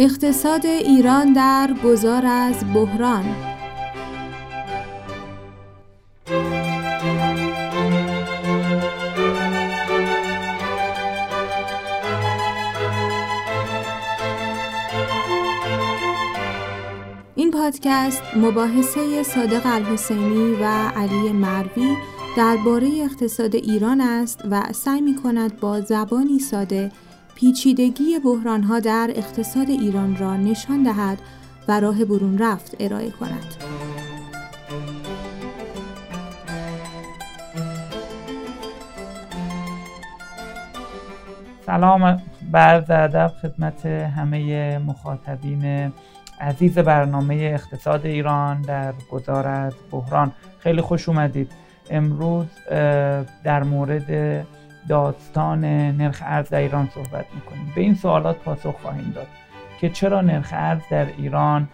اقتصاد ایران در گذار از بحران. این پادکست مباحثه صادق الحسینی و علی مروی درباره اقتصاد ایران است و سعی می کند با زبانی ساده پیچیدگی بحرانها در اقتصاد ایران را نشان دهد و راه برون رفت ارائه کند. سلام بعد ادب خدمت همه مخاطبین عزیز برنامه اقتصاد ایران در گذار بحران خیلی خوش اومدید امروز در مورد داستان نرخ ارز در ایران صحبت می‌کنیم. به این سوالات پاسخ خواهیم داد که چرا نرخ ارز در ایران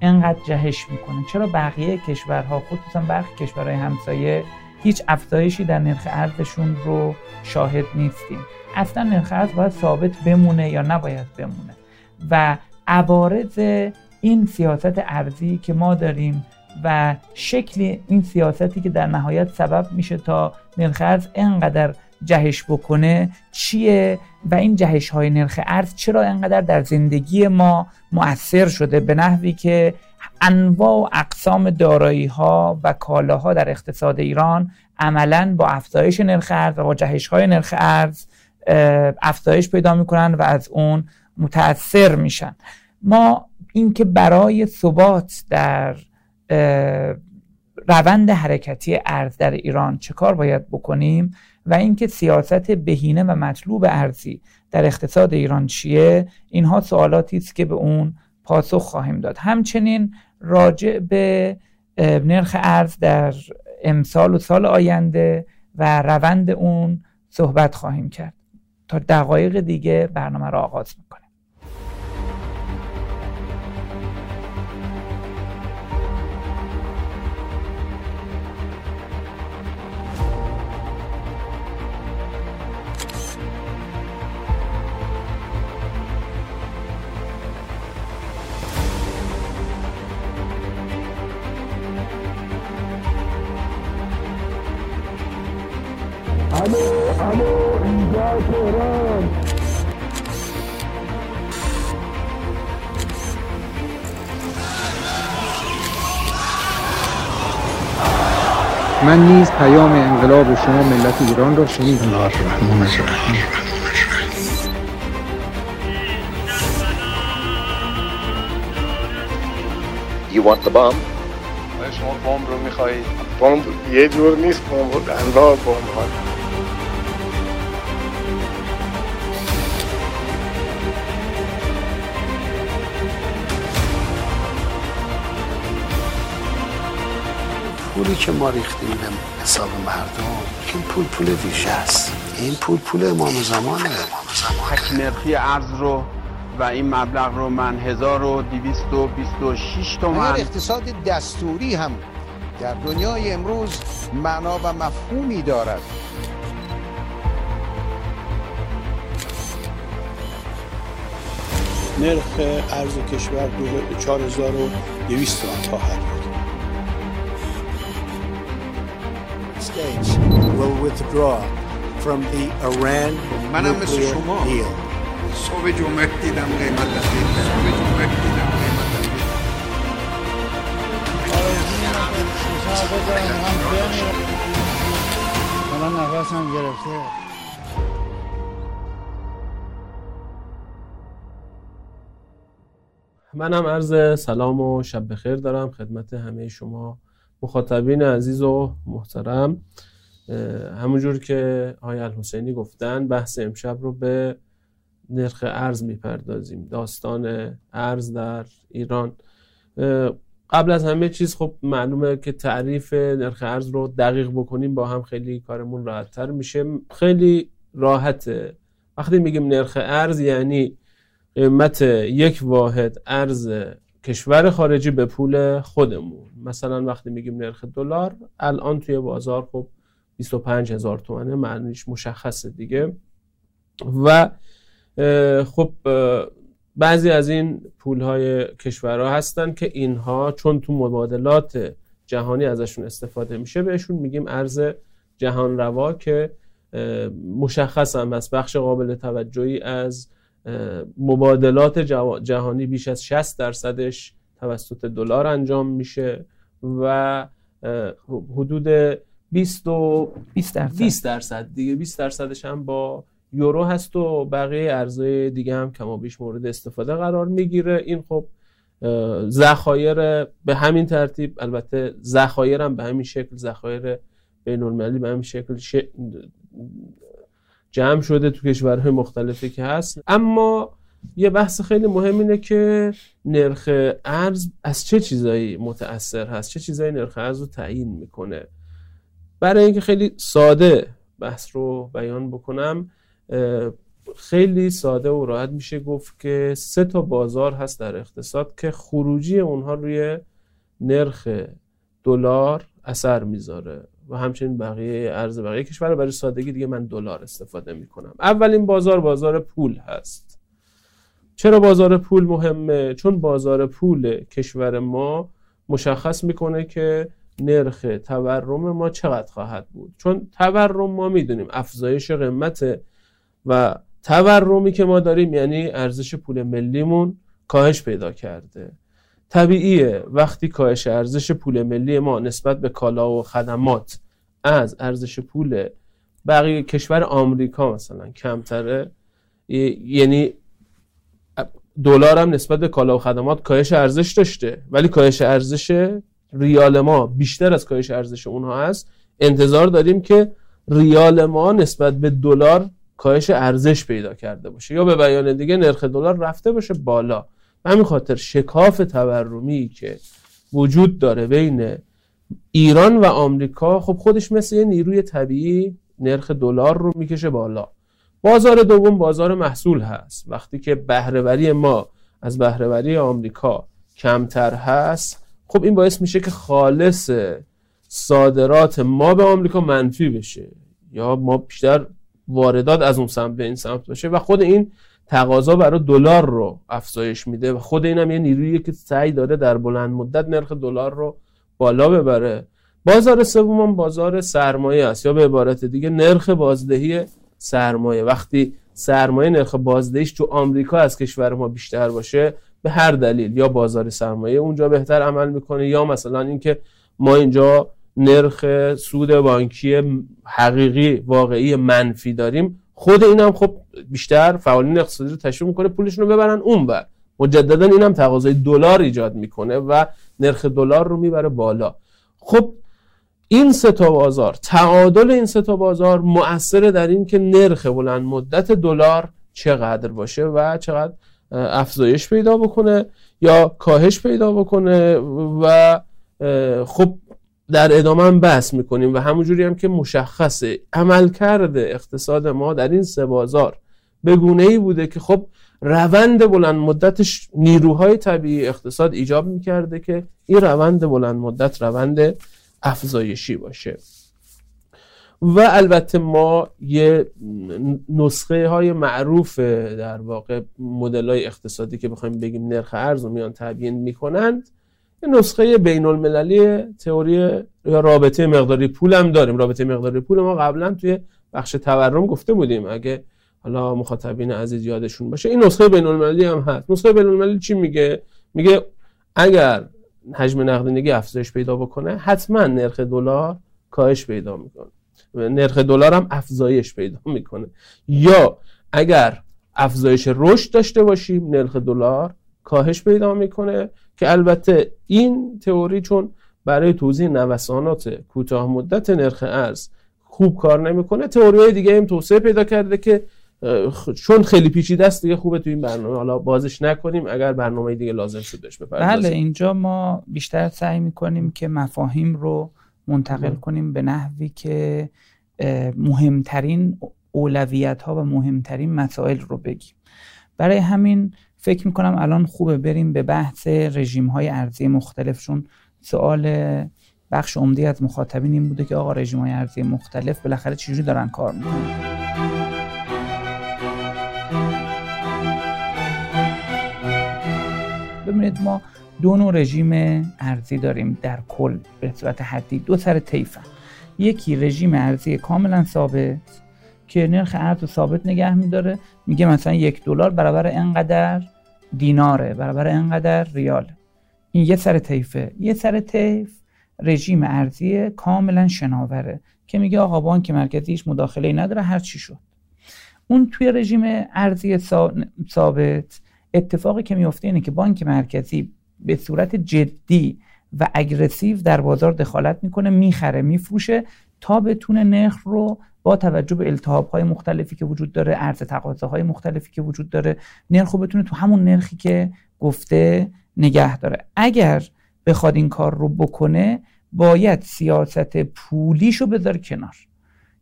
انقدر جهش می‌کنه؟ چرا بقیه کشورها خصوصا برخی کشورهای همسایه هیچ افزایشی در نرخ ارزشون رو شاهد نیستیم؟ اصلا نرخ ارز باید ثابت بمونه یا نباید بمونه؟ و عوارض این سیاست ارزی که ما داریم و شکل این سیاستی که در نهایت سبب میشه تا نرخ ارز انقدر جهش بکنه چیه و این جهش های نرخ ارز چرا انقدر در زندگی ما مؤثر شده به نحوی که انواع و اقسام دارایی ها و کالاها در اقتصاد ایران عملا با افزایش نرخ ارز و با جهش های نرخ ارز افزایش پیدا می‌کنن و از اون متاثر میشن. ما اینکه برای ثبات در روند حرکتی ارز در ایران چه کار باید بکنیم و اینکه سیاست بهینه و مطلوب ارزی در اقتصاد ایران چیه؟ اینها سوالاتی است که به اون پاسخ خواهیم داد. همچنین راجع به نرخ ارز در امسال و سال آینده و روند اون صحبت خواهیم کرد. تا دقایق دیگه برنامه را آغاز می‌کنیم پیام انقلاب شما ملت ایران را الرحیم You want the bomb? شما بمب رو می‌خواهید بمب یه جور نیست بمب انواع بمب پولی که ما ریختیم به حساب مردم این پول پول ویژه است. این پول پول امام زمانه. تک نرخی ارز رو و این مبلغ رو من 1226 تومن. اگر اقتصاد دستوری هم در دنیای امروز معنا و مفهومی دارد. نرخ ارز کشور 4200 تومان خواهد بود. States will withdraw from the Iran منم مثل شما deal. صبح جمعه دیدم قیمت دفعه صبح جمعه دیدم قیمت الان نفس هم گرفته منم عرض سلام و شب بخیر دارم خدمت همه شما مخاطبین عزیز و محترم همونجور که آقای الحسینی گفتن بحث امشب رو به نرخ ارز می‌پردازیم. داستان ارز در ایران. قبل از همه چیز خب معلومه که تعریف نرخ ارز رو دقیق بکنیم با هم خیلی کارمون راحتتر میشه. خیلی راحته. وقتی میگیم نرخ ارز یعنی قیمت یک واحد ارز کشور خارجی به پول خودمون. مثلا وقتی میگیم نرخ دلار الان توی بازار خب 25 هزار تومنه معنیش مشخصه دیگه. و خب بعضی از این پول های کشورها هستن که اینها چون تو مبادلات جهانی ازشون استفاده میشه بهشون میگیم ارز جهان روا که مشخص هم از بخش قابل توجهی از مبادلات جهانی بیش از 60 درصدش توسط دلار انجام میشه و حدود 20 و 20 درصد. 20 درصد. دیگه 20 درصدش هم با یورو هست و بقیه ارزهای دیگه هم کما بیش مورد استفاده قرار می‌گیره. این خب ذخایر به همین ترتیب البته ذخایر هم به همین شکل ذخایر بین المللی به همین شکل جمع شده تو کشورهای مختلفی که هست. اما یه بحث خیلی مهم اینه که نرخ ارز از چه چیزایی متأثر هست؟ چه چیزایی نرخ ارز رو تعیین می‌کنه؟ برای اینکه خیلی ساده بحث رو بیان بکنم خیلی ساده و راحت میشه گفت که سه تا بازار هست در اقتصاد که خروجی اونها روی نرخ دلار اثر می‌ذاره و همچنین بقیه ارز بقیه کشور برای سادگی دیگه من دلار استفاده می‌کنم. اولین بازار بازار پول هست. چرا بازار پول مهمه؟ چون بازار پول کشور ما مشخص می‌کنه که نرخ تورم ما چقدر خواهد بود. چون تورم ما می‌دونیم افزایش قیمت و تورمی که ما داریم یعنی ارزش پول ملیمون کاهش پیدا کرده. طبیعیه وقتی کاهش ارزش پول ملی ما نسبت به کالا و خدمات از ارزش پول بقیه کشور آمریکا مثلا کمتره یعنی دلار هم نسبت به کالا و خدمات کاهش ارزش داشته. ولی کاهش ارزش ریال ما بیشتر از کاهش ارزش اونها هست انتظار داریم که ریال ما نسبت به دلار کاهش ارزش پیدا کرده باشه. یا به بیان دیگه نرخ دلار رفته باشه بالا. به همین خاطر شکاف تورمی که وجود داره بین ایران و آمریکا خب خودش مثل یه نیروی طبیعی نرخ دلار رو می‌کشه بالا. بازار دوم بازار محصول هست. وقتی که بهرهوری ما از بهرهوری آمریکا کمتر هست خب این باعث میشه که خالص صادرات ما به آمریکا منفی بشه یا ما بیشتر واردات از اون سمت به این سمت باشه و خود این تقاضا برای دلار رو افزایش میده و خود اینم یه نیرویی که سعی داره در بلند مدت نرخ دلار رو بالا ببره. بازار سوم بازار سرمایه است یا به عبارت دیگه نرخ بازدهی سرمایه. وقتی سرمایه نرخ بازدهیش تو آمریکا از کشور ما بیشتر باشه به هر دلیل یا بازار سرمایه اونجا بهتر عمل می‌کنه یا مثلا اینکه ما اینجا نرخ سود بانکی حقیقی واقعی منفی داریم. خود اینم خب بیشتر فعالین اقتصادی رو تشویق می‌کنه پولشون رو ببرن اونور مجددا اینم تقاضای دلار ایجاد می‌کنه و نرخ دلار رو می‌بره بالا. خب این سه تا بازار تعادل این سه تا بازار مؤثره در این که نرخ بلند مدت دلار چقدر باشه و چقدر افزایش پیدا بکنه یا کاهش پیدا بکنه و خب در ادامه هم بحث می‌کنیم و همونجوری هم که مشخصه عملکرد اقتصاد ما در این سه بازار به گونه ای بوده که خب روند بلند مدتش نیروهای طبیعی اقتصاد ایجاب می‌کرده که این روند بلند مدت روند افزایشی باشه. و البته ما یه نسخه های معروف در واقع مدل های اقتصادی که بخوایم بگیم نرخ ارز رو میان تبیین می‌کنند یه نسخه بین المللی تئوری رابطه مقداری پول هم داریم. رابطه مقداری پول ما قبلا توی بخش تورم گفته بودیم. اگه حالا مخاطبین عزیز یادشون باشه این نسخه بین المللی هم هست. نسخه بین المللی چی میگه؟ میگه اگر حجم نقدینگی افزایش پیدا بکنه حتما نرخ دلار کاهش پیدا می‌کنه. نرخ دلار هم افزایش پیدا می‌کنه. یا اگر افزایش رشد داشته باشیم نرخ دلار کاهش پیدا می‌کنه که البته این تئوری چون برای توضیح نوسانات کوتاه مدت نرخ ارز خوب کار نمی‌کنه تئوری دیگه هم توسعه پیدا کرده که چون خیلی پیچیده است دیگه خوبه تو این برنامه. حالا بازش نکنیم اگر برنامه دیگه لازم شدش بپردازیم. بله اینجا ما بیشتر سعی می‌کنیم که مفاهیم رو منتقل کنیم به نحوی که مهمترین اولویت ها و مهمترین مسائل رو بگیم. برای همین فکر می‌کنم الان خوبه بریم به بحث رژیم های ارزی مختلف چون سوال بخش عمده از مخاطبین این بوده که آقا رژیم های ارزی مختلف بالاخره چجوری دارن کار می‌کنن؟ ببینید ما دو نوع رژیم ارزی داریم در کل به صورت حدی دو سر طیفن یکی رژیم ارزی کاملا ثابت که نرخ ارز ثابت نگه میداره. میگه مثلا یک دلار برابر انقدر دیناره برابر انقدر ریال. این یه سر طیفه. یه سر طیف رژیم ارزی کاملا شناوره که میگه آقا بانک مرکزی هیچ مداخله نداره هر چی شد. اون توی رژیم ارزی ثابت اتفاقی که میفته اینه که بانک مرکزی به صورت جدی و اگرسیو در بازار دخالت می‌کنه می‌خره میفروشه تا بتونه نرخ رو با توجه به التهاب های مختلفی که وجود داره عرض های مختلفی که وجود داره نرخ رو بتونه تو همون نرخی که گفته نگه داره. اگر بخواد این کار رو بکنه باید سیاست پولیشو بذاره کنار.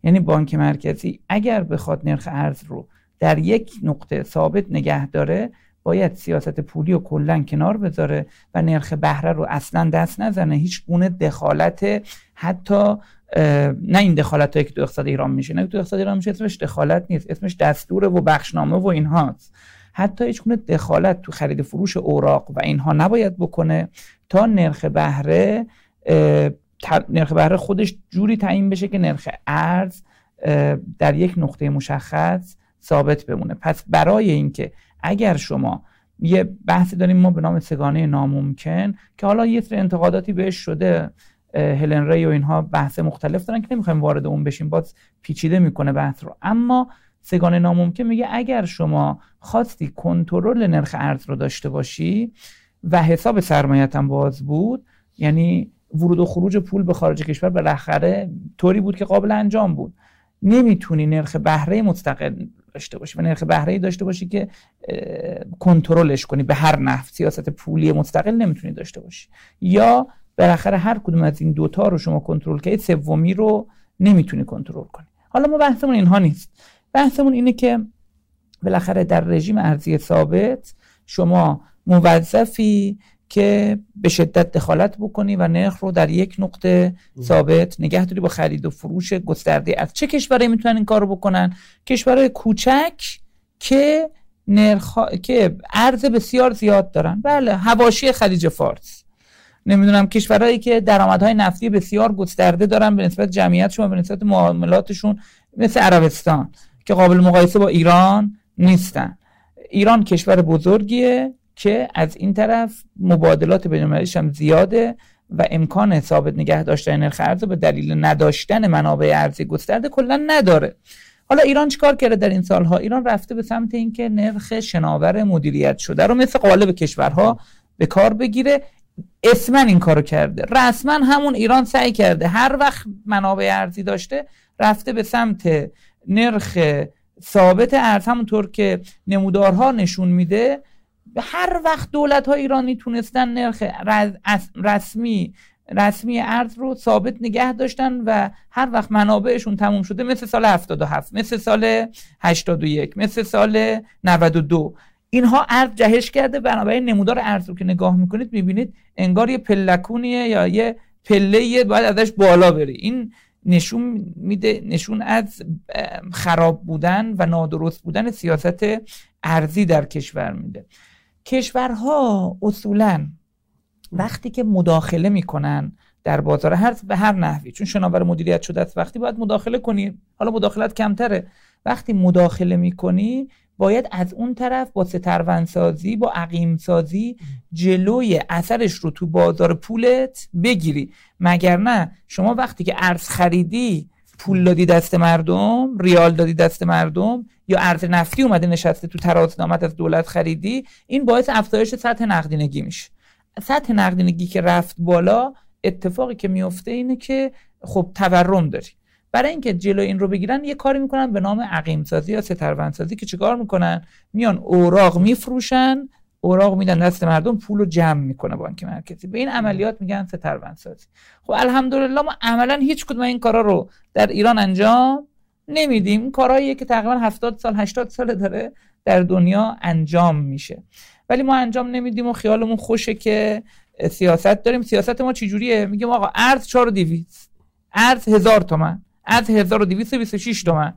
یعنی بانک مرکزی اگر بخواد نرخ ارز رو در یک نقطه ثابت نگه داره باید سیاست پولی رو کلا کنار بذاره و نرخ بهره رو اصلا دست نزنه. هیچ گونه دخالت حتی نه این دخالت هایی که تو اقتصاد ایران میشه نه تو اقتصاد ایران میشه اسمش دخالت نیست اسمش دستوره و بخشنامه و اینهاست. حتی هیچ گونه دخالت تو خرید فروش اوراق و اینها نباید بکنه تا نرخ بهره نرخ بهره خودش جوری تعیین بشه که نرخ ارز در یک نقطه مشخص ثابت بمونه. پس برای اینکه اگر شما یه بحثی داریم ما به نام سگانه ناممکن که حالا یه سری انتقاداتی بهش شده هلن ری و اینها بحث مختلف دارن که نمی‌خوایم وارد اون بشیم. باز پیچیده می‌کنه بحث رو. اما سگانه ناممکن میگه اگر شما خواستی کنترل نرخ ارز رو داشته باشی و حساب سرمایت هم باز بود یعنی ورود و خروج پول به خارج کشور بالاخره طوری بود که قابل انجام بود. نمی‌تونی نرخ بهره مستقل داشته باشی و نرخ بهره داشته باشی که کنترلش کنی. به هر نحو سیاست پولی مستقل نمی‌تونی داشته باشی. یا بالاخره هر کدوم از این دوتا رو شما کنترل کنی سومی رو نمی‌تونی کنترل کنی. حالا ما بحثمون اینها نیست. بحثمون اینه که بالاخره در رژیم ارزی ثابت شما موظفی که به شدت دخالت بکنی و نرخ رو در یک نقطه ثابت نگه داری با خرید و فروش گسترده از چه کشورهایی می‌تونن این کار رو بکنن؟ کشورهای کوچک که نرخ که ارز بسیار زیاد دارن. بله هواشی خلیج فارس. نمی‌دونم کشورهایی که درآمدهای نفتی بسیار گسترده دارن به نسبت جمعیتشون و به نسبت معاملاتشون مثل عربستان که قابل مقایسه با ایران نیستن. ایران کشور بزرگیه. که از این طرف مبادلات بین هم زیاده و امکان ثابت نگه داشتن نرخ ارز به دلیل نداشتن منابع ارزی گسترده کلا نداره. حالا ایران چیکار کرده در این سالها؟ ایران رفته به سمت اینکه نرخ شناور مدیریت شده رو مثل قالب کشورها به کار بگیره. اسما این کارو کرده. رسما همون ایران سعی کرده. هر وقت منابع ارزی داشته رفته به سمت نرخ ثابت ارز. همونطور که نمودارها نشون میده هر وقت دولت های ایرانی تونستن نرخ رسمی رسمی ارز رو ثابت نگه داشتن و هر وقت منابعشون تموم شده مثل سال 77 مثل سال 81 مثل سال 92 اینها ارز جهش کرده بنابراین نمودار ارز رو که نگاه می‌کنید می‌بینید انگار یه پلکونیه یا یه پله باید ازش بالا بری این نشون میده نشون از خراب بودن و نادرست بودن سیاست ارزی در کشور میده. کشورها اصولا وقتی که مداخله می‌کنن در بازار هر به هر نحوی چون شناور مدیریت شده است وقتی باید مداخله کنی حالا مداخلت کمتره. وقتی مداخله می‌کنی باید از اون طرف با ستروندسازی با عقیمسازی جلوی اثرش رو تو بازار پولت بگیری. مگر نه؟ شما وقتی که ارز خریدی پول دادی دست مردم ریال دادی دست مردم یا ارز نفتی اومده نشسته تو ترازنامت از دولت خریدی این باعث افزایش سطح نقدینگی میشه. سطح نقدینگی که رفت بالا اتفاقی که میفته اینه که خب تورم داری. برای اینکه جلو این رو بگیرن یه کاری می‌کنن به نام عقیم سازی یا ستروند سازی که چیکار می‌کنن؟ میان اوراق میفروشن اوراق میدن دست مردم پول رو جمع می‌کنه بانک مرکزی. به این عملیات میگن ستروند سازی خب الحمدلله ما عملا هیچ کدوم این کارا رو در ایران انجام نمیدیم. کارهاییه که تقریبا 70 سال 80 سال داره در دنیا انجام میشه. ولی ما انجام نمیدیم و خیالمون خوشه که سیاست داریم. سیاست ما چجوریه؟ میگیم آقا ارز 4200 ارز 1000 تومن. ارز 1226 تومن.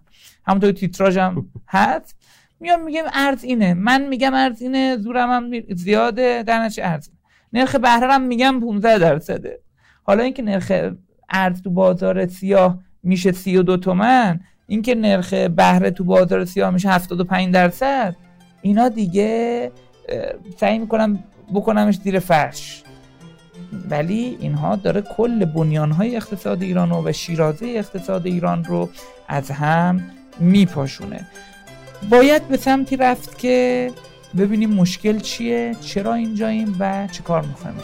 همونطور تیتراژ هم هست. میام میگم ارز اینه. من میگم ارز اینه. زورم هم زیاده. در نتیجه ارز. نرخ بهره هم میگم 15 درصده. حالا اینکه نرخ ارز تو بازار سیاه میشه 32 تومن اینکه نرخ بهره تو بازار سیاه میشه 75 درصد. اینا دیگه سعی می‌کنم بکنمش زیر فرش. ولی اینها داره کل بنیانهای اقتصاد ایران و شیرازه اقتصاد ایران رو از هم میپاشونه. باید به سمتی رفت که ببینیم مشکل چیه چرا اینجاییم و چه کار می‌خوایم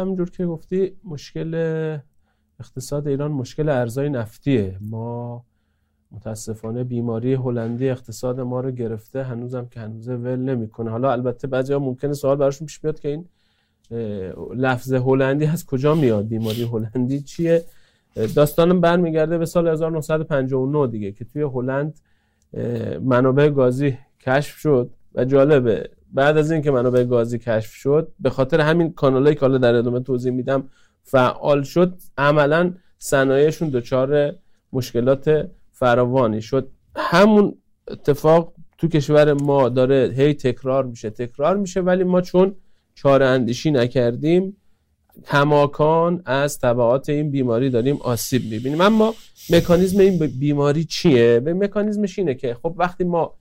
همونجور که گفتی مشکل اقتصاد ایران مشکل ارزای نفتیه. ما متاسفانه بیماری هلندی اقتصاد ما رو گرفته هنوزم که هنوزه ول نمی‌کنه. حالا البته بعضی ها ممکنه سوال براشون پیش بیاد که این لفظ هلندی از کجا میاد؟ بیماری هلندی چیه؟ داستانم برمیگرده به سال 1959 دیگه که توی هلند منابع گازی کشف شد و جالبه. بعد از اینکه منابع گازی کشف شد به خاطر همین کانالایی که حالا در ادامه توضیح میدم فعال شد عملا صنایعشون دچار مشکلات فراوانی شد همون اتفاق تو کشور ما داره هی تکرار میشه تکرار میشه ولی ما چون چاره اندیشی نکردیم کماکان از طبعات این بیماری داریم آسیب می‌بینیم اما مکانیزم این بیماری چیه؟ به مکانیزمش اینه که خب وقتی ما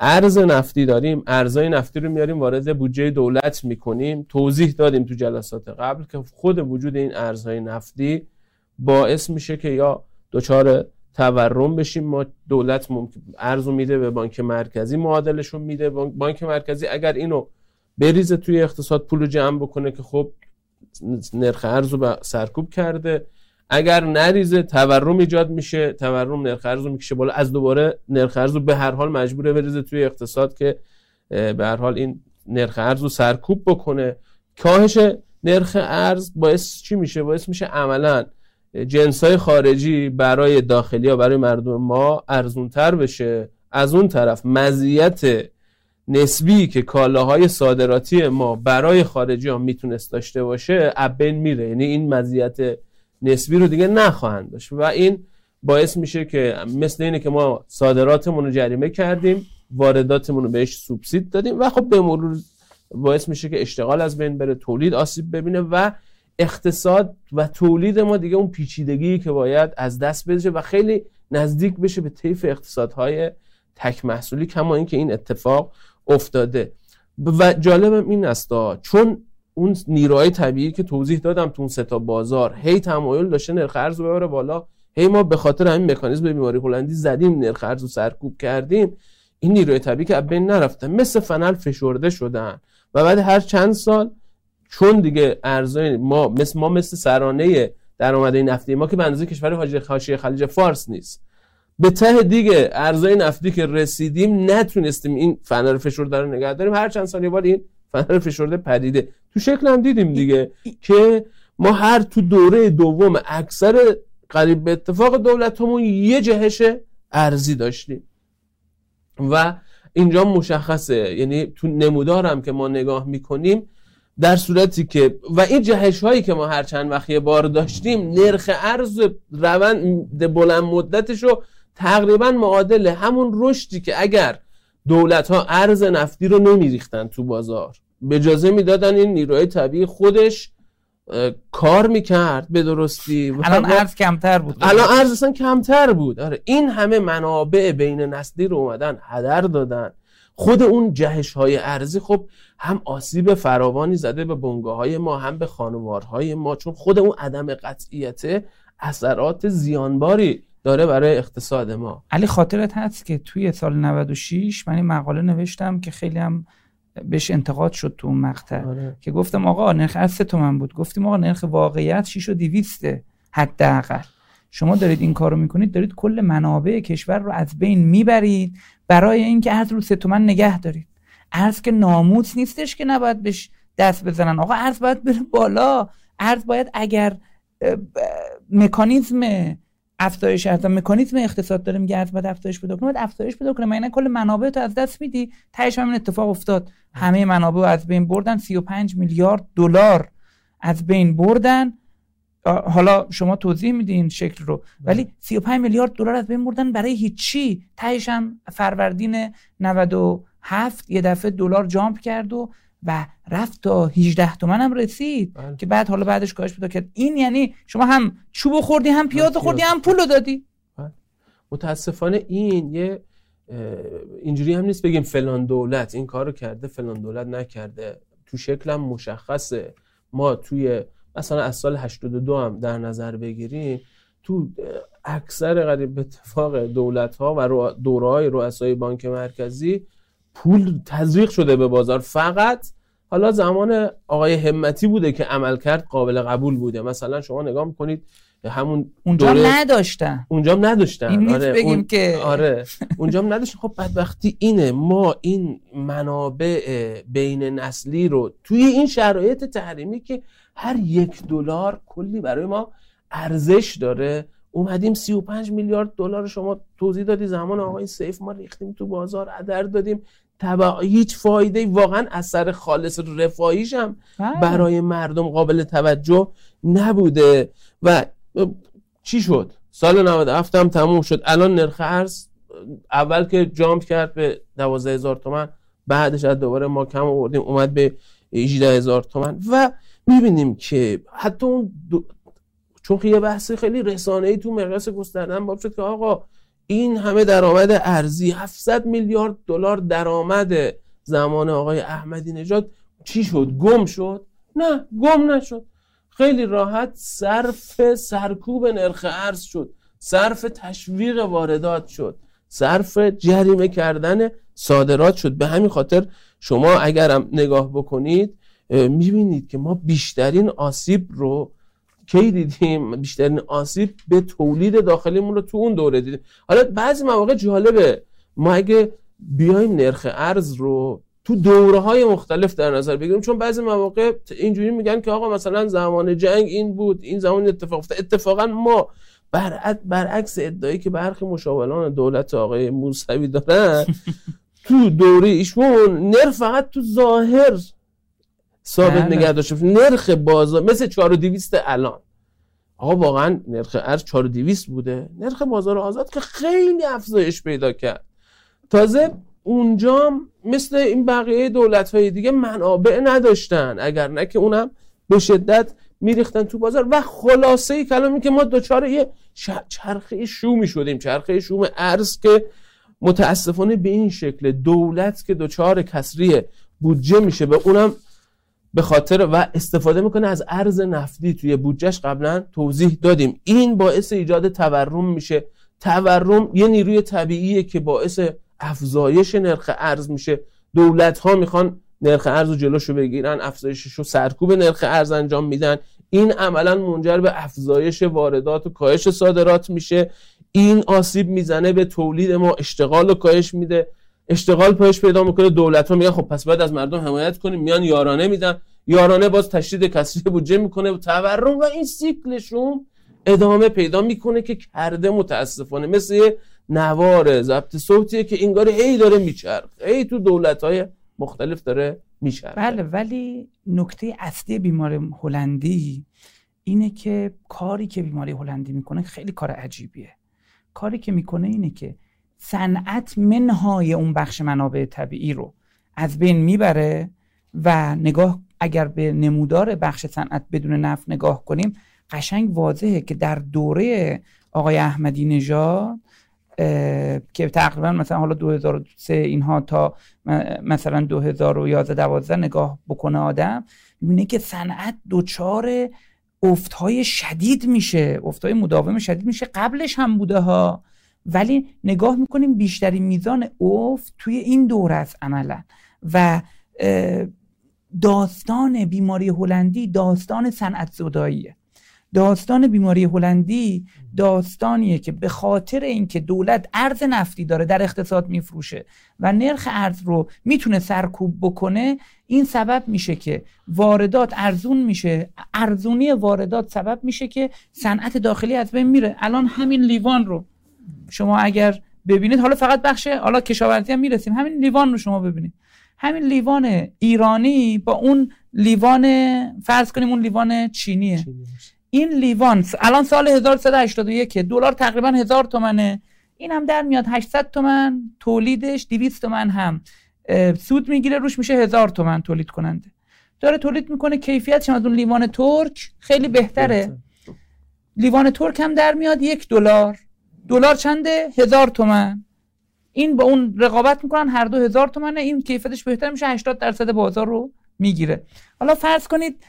ارز نفتی داریم ارزای نفتی رو میاریم وارد بودجه دولت می‌کنیم. توضیح دادیم تو جلسات قبل که خود وجود این ارزهای نفتی باعث میشه که یا دچار تورم بشیم. ما دولت ممکن ارزو میده به بانک مرکزی معادلشون میده. بانک مرکزی اگر اینو بریزه توی اقتصاد پول جمع بکنه که خب نرخ ارز رو سرکوب کرده. اگر نریزه تورم ایجاد میشه تورم نرخ ارز رو می‌کشه بالا. از دوباره نرخ ارز رو به هر حال مجبوره بریزه توی اقتصاد که به هر حال این نرخ ارز رو سرکوب بکنه. کاهش نرخ ارز باعث چی میشه؟ باعث میشه عملا جنس های خارجی برای داخلی ها برای مردم ما ارزونتر بشه. از اون طرف مزیت نسبی که کالاهای صادراتی ما برای خارجی ها می‌تونست داشته باشه ابن میره. یعنی این مزیت نسبی رو دیگه نخواهند داشت. و این باعث میشه که مثل اینه که ما صادراتمون رو جریمه کردیم وارداتمون رو بهش سوبسید دادیم و خب به مرور باعث میشه که اشتغال از بین بره تولید آسیب ببینه و اقتصاد و تولید ما دیگه اون پیچیدگی که باید از دست بده و خیلی نزدیک بشه به طیف اقتصادهای تک محصولی کما اینکه این اتفاق افتاده. و جالبم این است چون اون نیروهای طبیعی که توضیح دادم تو اون ستا بازار هی تمایل داشته نرخ ارز ببره بالا هی ما به خاطر همین مکانیزم بیماری هلندی زدیم نرخ ارز رو سرکوب کردیم. این نیروی طبیعی که بین نرفتن مثل فنل فشرده شدن. و بعد هر چند سال چون دیگه ارزای ما مثل ما مثل سرانه درآمده نفتی ما که به اندازه کشور حاشیه خلیج فارس نیست. به ته دیگه ارزای نفتی که رسیدیم نتونستیم این فنر فشرده رو نگه داریم. هر چند سال یه بار این فنر فشرده پدیده. تو شکل هم دیدیم دیگه که ما هر تو دوره دوم اکثر قریب به اتفاق دولتمون یه جهش ارزی داشتیم. و اینجا مشخصه. یعنی تو نمودارم که ما نگاه می‌کنیم در صورتی که و این جهش هایی که ما هر چند وقت یه بار داشتیم نرخ ارز روند بلند مدتش رو تقریبا معادل همون رشدی که اگر دولت ها ارز نفتی رو نمیریختن تو بازار. اجازه می‌دادن این نیروهای طبیعی خودش کار می‌کرد به درستی. الان ارز کمتر بود. الان ارز اصلا کمتر بود. آره این همه منابع بین نسلی رو اومدن هدر دادن. خود اون جهش های ارزی خب هم آسیب فراوانی زده به بنگاه های ما هم به خانوارهای ما چون خود اون عدم قطعیت اثرات زیانباری داره برای اقتصاد ما. علی خاطرت هست که توی سال 96 من این مقاله نوشتم که خیلی هم بهش انتقاد شد تو اون مقطع. آره. که گفتم آقا نرخ ارز سه تومن بود. گفتیم آقا نرخ واقعیت 6 و 200 حداقل. شما دارید این کارو می‌کنید دارید کل منابع کشور رو از بین می‌برید. برای اینکه ارز رو سه تومن نگه دارید. ارز که ناموس نیستش که نباید بهش دست بزنن. آقا ارز باید بره بالا. ارز باید اگر مکانیزم افزایش ارز مکانیزم اقتصاد داره میگه ارز باید افزایش پیدا کنه باید افزایش پیدا کنه. من کل منابع تو از دست میدی. تهش همین اتفاق افتاد. همه منابع از بین بردن. 35 میلیارد دلار از بین بردن. حالا شما توضیح میدین شکل رو. ولی 35 میلیارد دلار از بین بردن برای هیچی. تهش هم فروردین 97 یه دفعه دلار جامپ کرد و و رفت تا 18 تومن هم رسید بله. که بعد حالا بعدش کاهش پیدا کرد. این یعنی شما هم چوب خوردی هم پیاز خوردی هم پول دادی. بله. متاسفانه این یه اینجوری هم نیست بگیم فلان دولت. این کارو کرده فلان دولت نکرده. تو شکلم مشخصه. ما توی مثلا از سال 82 هم در نظر بگیریم تو اکثر قریب اتفاق دولت ها و دوره های رؤسای بانک مرکزی پول تزریق شده به بازار. فقط حالا زمان آقای همتی بوده که عمل کرد قابل قبول بوده. مثلا شما نگاه می‌کنید همون اونجا نداشتن. اونجا نداشتن. این آره بگیم اون... که آره. اونجا نداشتن. خب بدبختی اینه. ما این منابع بین نسلی رو توی این شرایط تحریمی که هر یک دلار کلی برای ما ارزش داره اومدیم 35 میلیارد دلار شما توضیح دادی زمان آقای سیف ما ریختیم تو بازار ادر دادیم. تبع هیچ فایده واقعا اثر خالص رفاهیش هم بله. برای مردم قابل توجه نبوده. و چی شد؟ سال 97 هم تموم شد. الان نرخ ارز اول که جامپ کرد به 12 هزار تومن بعدش از دوباره ما کم آوردیم اومد به 18 هزار تومن. و می‌بینیم که حتی اون دو... چون یه بحث خیلی رسانه‌ای تو مقیاس گستردن باب شد که آقا این همه درآمد ارزی 700 میلیارد دلار درآمد زمان آقای احمدی نژاد. چی شد؟ گم شد؟ نه گم نشد. خیلی راحت صرف سرکوب نرخ ارز شد. صرف تشویق واردات شد. صرف جریمه کردن صادرات شد. به همین خاطر شما اگرم نگاه بکنید می‌بینید که ما بیشترین آسیب رو کی دیدیم؟ بیشترین آسیب به تولید داخلیمون رو تو اون دوره دیدیم. حالا بعضی مواقع جالبه. ما اگه بیایم نرخ ارز رو تو دوره های مختلف در نظر بگیریم چون بعضی مواقع اینجوری میگن که آقا مثلا زمان جنگ این بود این زمان اتفاق افتاد. اتفاقا ما برعکس ادعایی که برخی مشاوران دولت آقای موسوی دارن تو دوره ایشون نرخ فقط تو ظاهر ثابت بله. نگه داشته نرخ بازار مثل 4200 الان. آقا واقعا نرخ ارز 4200 بوده. نرخ بازار آزاد که خیلی افزایش پیدا کرد. تازه اونجا مثل این بقیه دولت های دیگه منابع نداشتن. اگر نه که اونم به شدت میریختن تو بازار. و خلاصه کلامی که ما دوچار یه چرخه شومی شدیم. چرخه شوم ارز که متاسفانه به این شکل دولت که دوچار کسری بودجه میشه به اونم به خاطر و استفاده می‌کنه از ارز نفتی توی بودجهش قبلا توضیح دادیم. این باعث ایجاد تورم میشه. تورم یه نیروی طبیعیه که باعث افزایش نرخ ارز میشه. دولت ها می‌خوان نرخ ارز رو جلوشو بگیرن افزایشش رو سرکوب نرخ ارز انجام میدن. این عملا منجر به افزایش واردات و کاهش صادرات میشه. این آسیب می‌زنه به تولید ما اشتغال و کاهش میده. اشتغال پایش پیدا می‌کنه دولت ها میگن خب پس باید از مردم حمایت کنیم. میان یارانه میدن. یارانه باز تشدید کسری بودجه می‌کنه و تورم و این سیکلشون ادامه پیدا می‌کنه که کرده متاسفانه. مثل نوار ضبط صوتیه که انگار هی داره میچرخ هی تو دولت های مختلف داره میچرخه. بله ولی نکته اصلی بیماری هلندی اینه که کاری که بیماری هلندی می‌کنه خیلی کار عجیبیه. کاری که می‌کنه اینه که صنعت منهای اون بخش منابع طبیعی رو از بین می‌بره و نگاه اگر به نمودار بخش صنعت بدون نفت نگاه کنیم قشنگ واضحه که در دوره آقای احمدی نژاد که تقریبا مثلا حالا 2003 اینها تا مثلا 2011 12 نگاه بکنه آدم می‌بینه که صنعت دچار افتهای شدید میشه افتهای مداوم شدید میشه. قبلش هم بوده ها. ولی نگاه می‌کنیم بیشترین میزان افت توی این دوره است عملا. و داستان بیماری هلندی داستان صنعت زداییه. داستان بیماری هلندی داستانیه که به خاطر اینکه دولت ارز نفتی داره در اقتصاد میفروشه و نرخ ارز رو می‌تونه سرکوب بکنه این سبب میشه که واردات ارزون میشه. ارزونی واردات سبب میشه که صنعت داخلی از بین میره. الان همین لیوان رو شما اگر ببینید حالا فقط بخش حالا کشاورزی هم می‌رسیم. همین لیوان رو شما ببینید. همین لیوان ایرانی با اون لیوان فرض کنیم اون لیوان چینیه. این لیوان الان سال 1381 دلار تقریبا هزار تومنه. این هم در میاد 800 تومن تولیدش 200 تومن هم. سود می‌گیره روش میشه هزار تومن تولید کننده. داره تولید می‌کنه کیفیتش از اون لیوان ترک خیلی بهتره. لیوان ترک هم در میاد یک دلار. دلار چنده؟ هزار تومن. این با اون رقابت می‌کنن هر دو هزار تومنه. این کیفیتش بهتر میشه 80 درصد بازار رو می‌گیره. حالا فرض کنید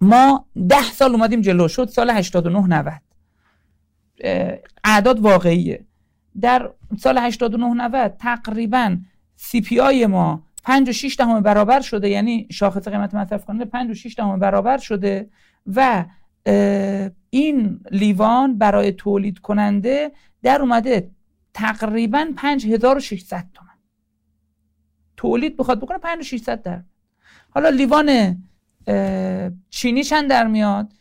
ما ده سال اومدیم جلو. شد سال 89 90 اعداد واقعیه. در سال 89 90 تقریبا سی پی آی ما 5 و 6 دهم برابر شده. یعنی شاخص قیمت مصرف کننده 5 و 6 دهم برابر شده و این لیوان برای تولید کننده در اومده تقریبا 5600 تومن. تولید بخواد بکنه 5600 در حالا لیوان چینی چند در میاد.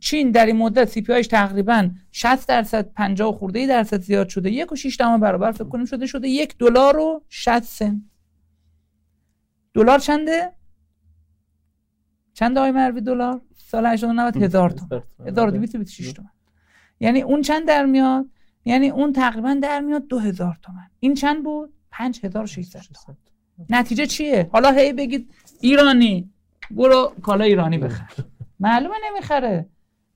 چین در این مدت سی پی تقریبا 60 درصد 50 خورده درصد زیاد شده. یک و 6 برابر فکر کنیم شده. شده یک دلار و 60 سنت. دلار چنده؟ چند آقای مروی دلار؟ سال 89 هزار تومن. 1226 تومن. یعنی اون چند در میاد؟ یعنی اون تقریبا در میاد 2000 تومن. این چند بود؟ 5600 تومن. نتیجه چیه؟ حالا هی بگید ایرانی. برو کالا ایرانی بخر. معلومه نمی‌خره.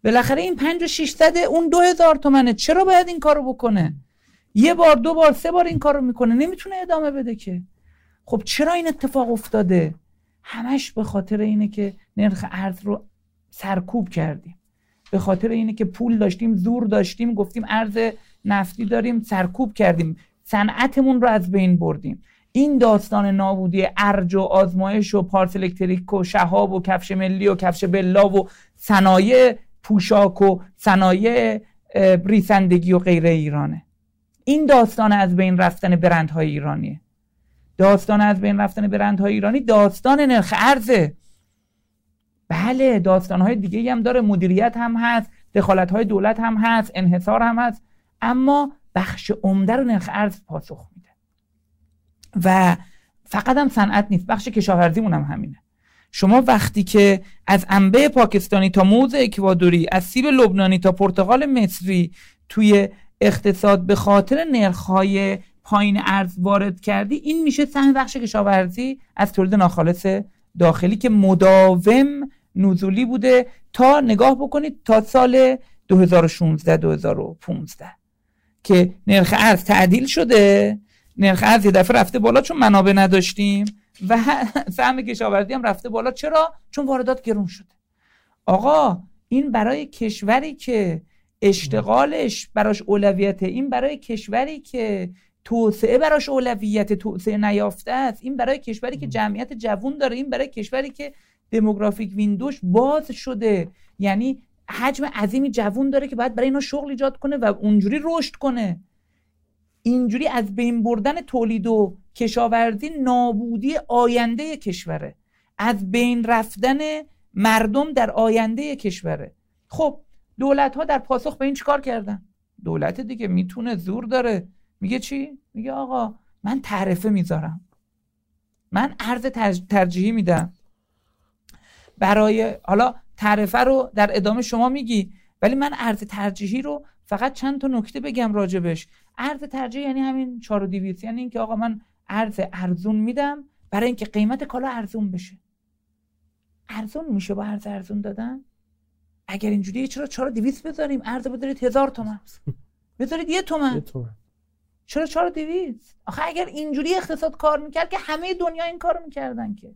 بالاخره این 5 و 600 اون 2000 تومنه. چرا باید این کارو بکنه؟ یه بار دو بار سه بار این کارو می‌کنه. نمی‌تونه ادامه بده که. خب چرا این اتفاق افتاده؟ همش به خاطر اینه که نرخ ارز رو سرکوب کردیم. به خاطر اینه که پول داشتیم زور داشتیم گفتیم ارز نفتی داریم سرکوب کردیم. صنعتمون رو از بین بردیم. این داستان نابودی ارج و آزمایش و پارس الکتریک و شهاب و کفش ملی و کفش بلا و صنایع پوشاک و صنایع ریسندگی و غیره ایرانه. این داستان از بین رفتن برندهای ایرانیه. داستان از بین رفتن برندهای ایرانی داستان نرخ ارزه. بله داستانهای دیگه هم داره. مدیریت هم هست دخالت های دولت هم هست انحصار هم هست. اما بخش عمده رو نرخ ارز پاسخ میده. و فقط هم صنعت نیست بخش کشاورزیمون هم همینه. شما وقتی که از انبه پاکستانی تا موز اکوادوری از سیب لبنانی تا پرتقال مصری توی اقتصاد به خاطر نرخهای پایین ارز وارد کردی این میشه سهم بخش کشاورزی از تولید ناخالص داخلی که مداوم نزولی بوده تا نگاه بکنید تا سال 2016 2015 که نرخ ارز تعدیل شده. نرخ ارز یه دفعه رفته بالا چون منابع نداشتیم و سهم کشاورزی هم رفته بالا. چرا؟ چون واردات گرون شده. آقا این برای کشوری که اشتغالش براش اولویته این برای کشوری که توسعه براش اولویت توسعه نیافته است این برای کشوری که جمعیت جوون داره این برای کشوری که دموگرافیک ویندوش باز شده. یعنی حجم عظیمی جوون داره که باید برای اینا شغل ایجاد کنه و اونجوری رشد کنه. اینجوری از بین بردن تولید و کشاورزی نابودی آینده کشوره. از بین رفتن مردم در آینده کشوره. خب دولت ها در پاسخ به این چیکار کردن؟ دولت دیگه می‌تونه زور داره. میگه چی؟ میگه آقا من تعرفه می‌ذارم. من ارز ترجیحی میدم. برای حالا تعرفه رو در ادامه شما میگی ولی من ارز ترجیحی رو فقط چند تا نکته بگم راجبش. ارز ترجیح یعنی همین 4 و یعنی اینکه آقا من ارز ارزون میدم برای اینکه قیمت کالا ارزون بشه. ارزون میشه با ارز ارزون دادن؟ اگر اینجوریه چرا 4 200 بذاریم؟ ارز بذارید هزار تومن. بذارید یه تومن. چرا 4 200 آخه اگر اینجوری اقتصاد کار می‌کرد که همه دنیا این کارو می‌کردن که.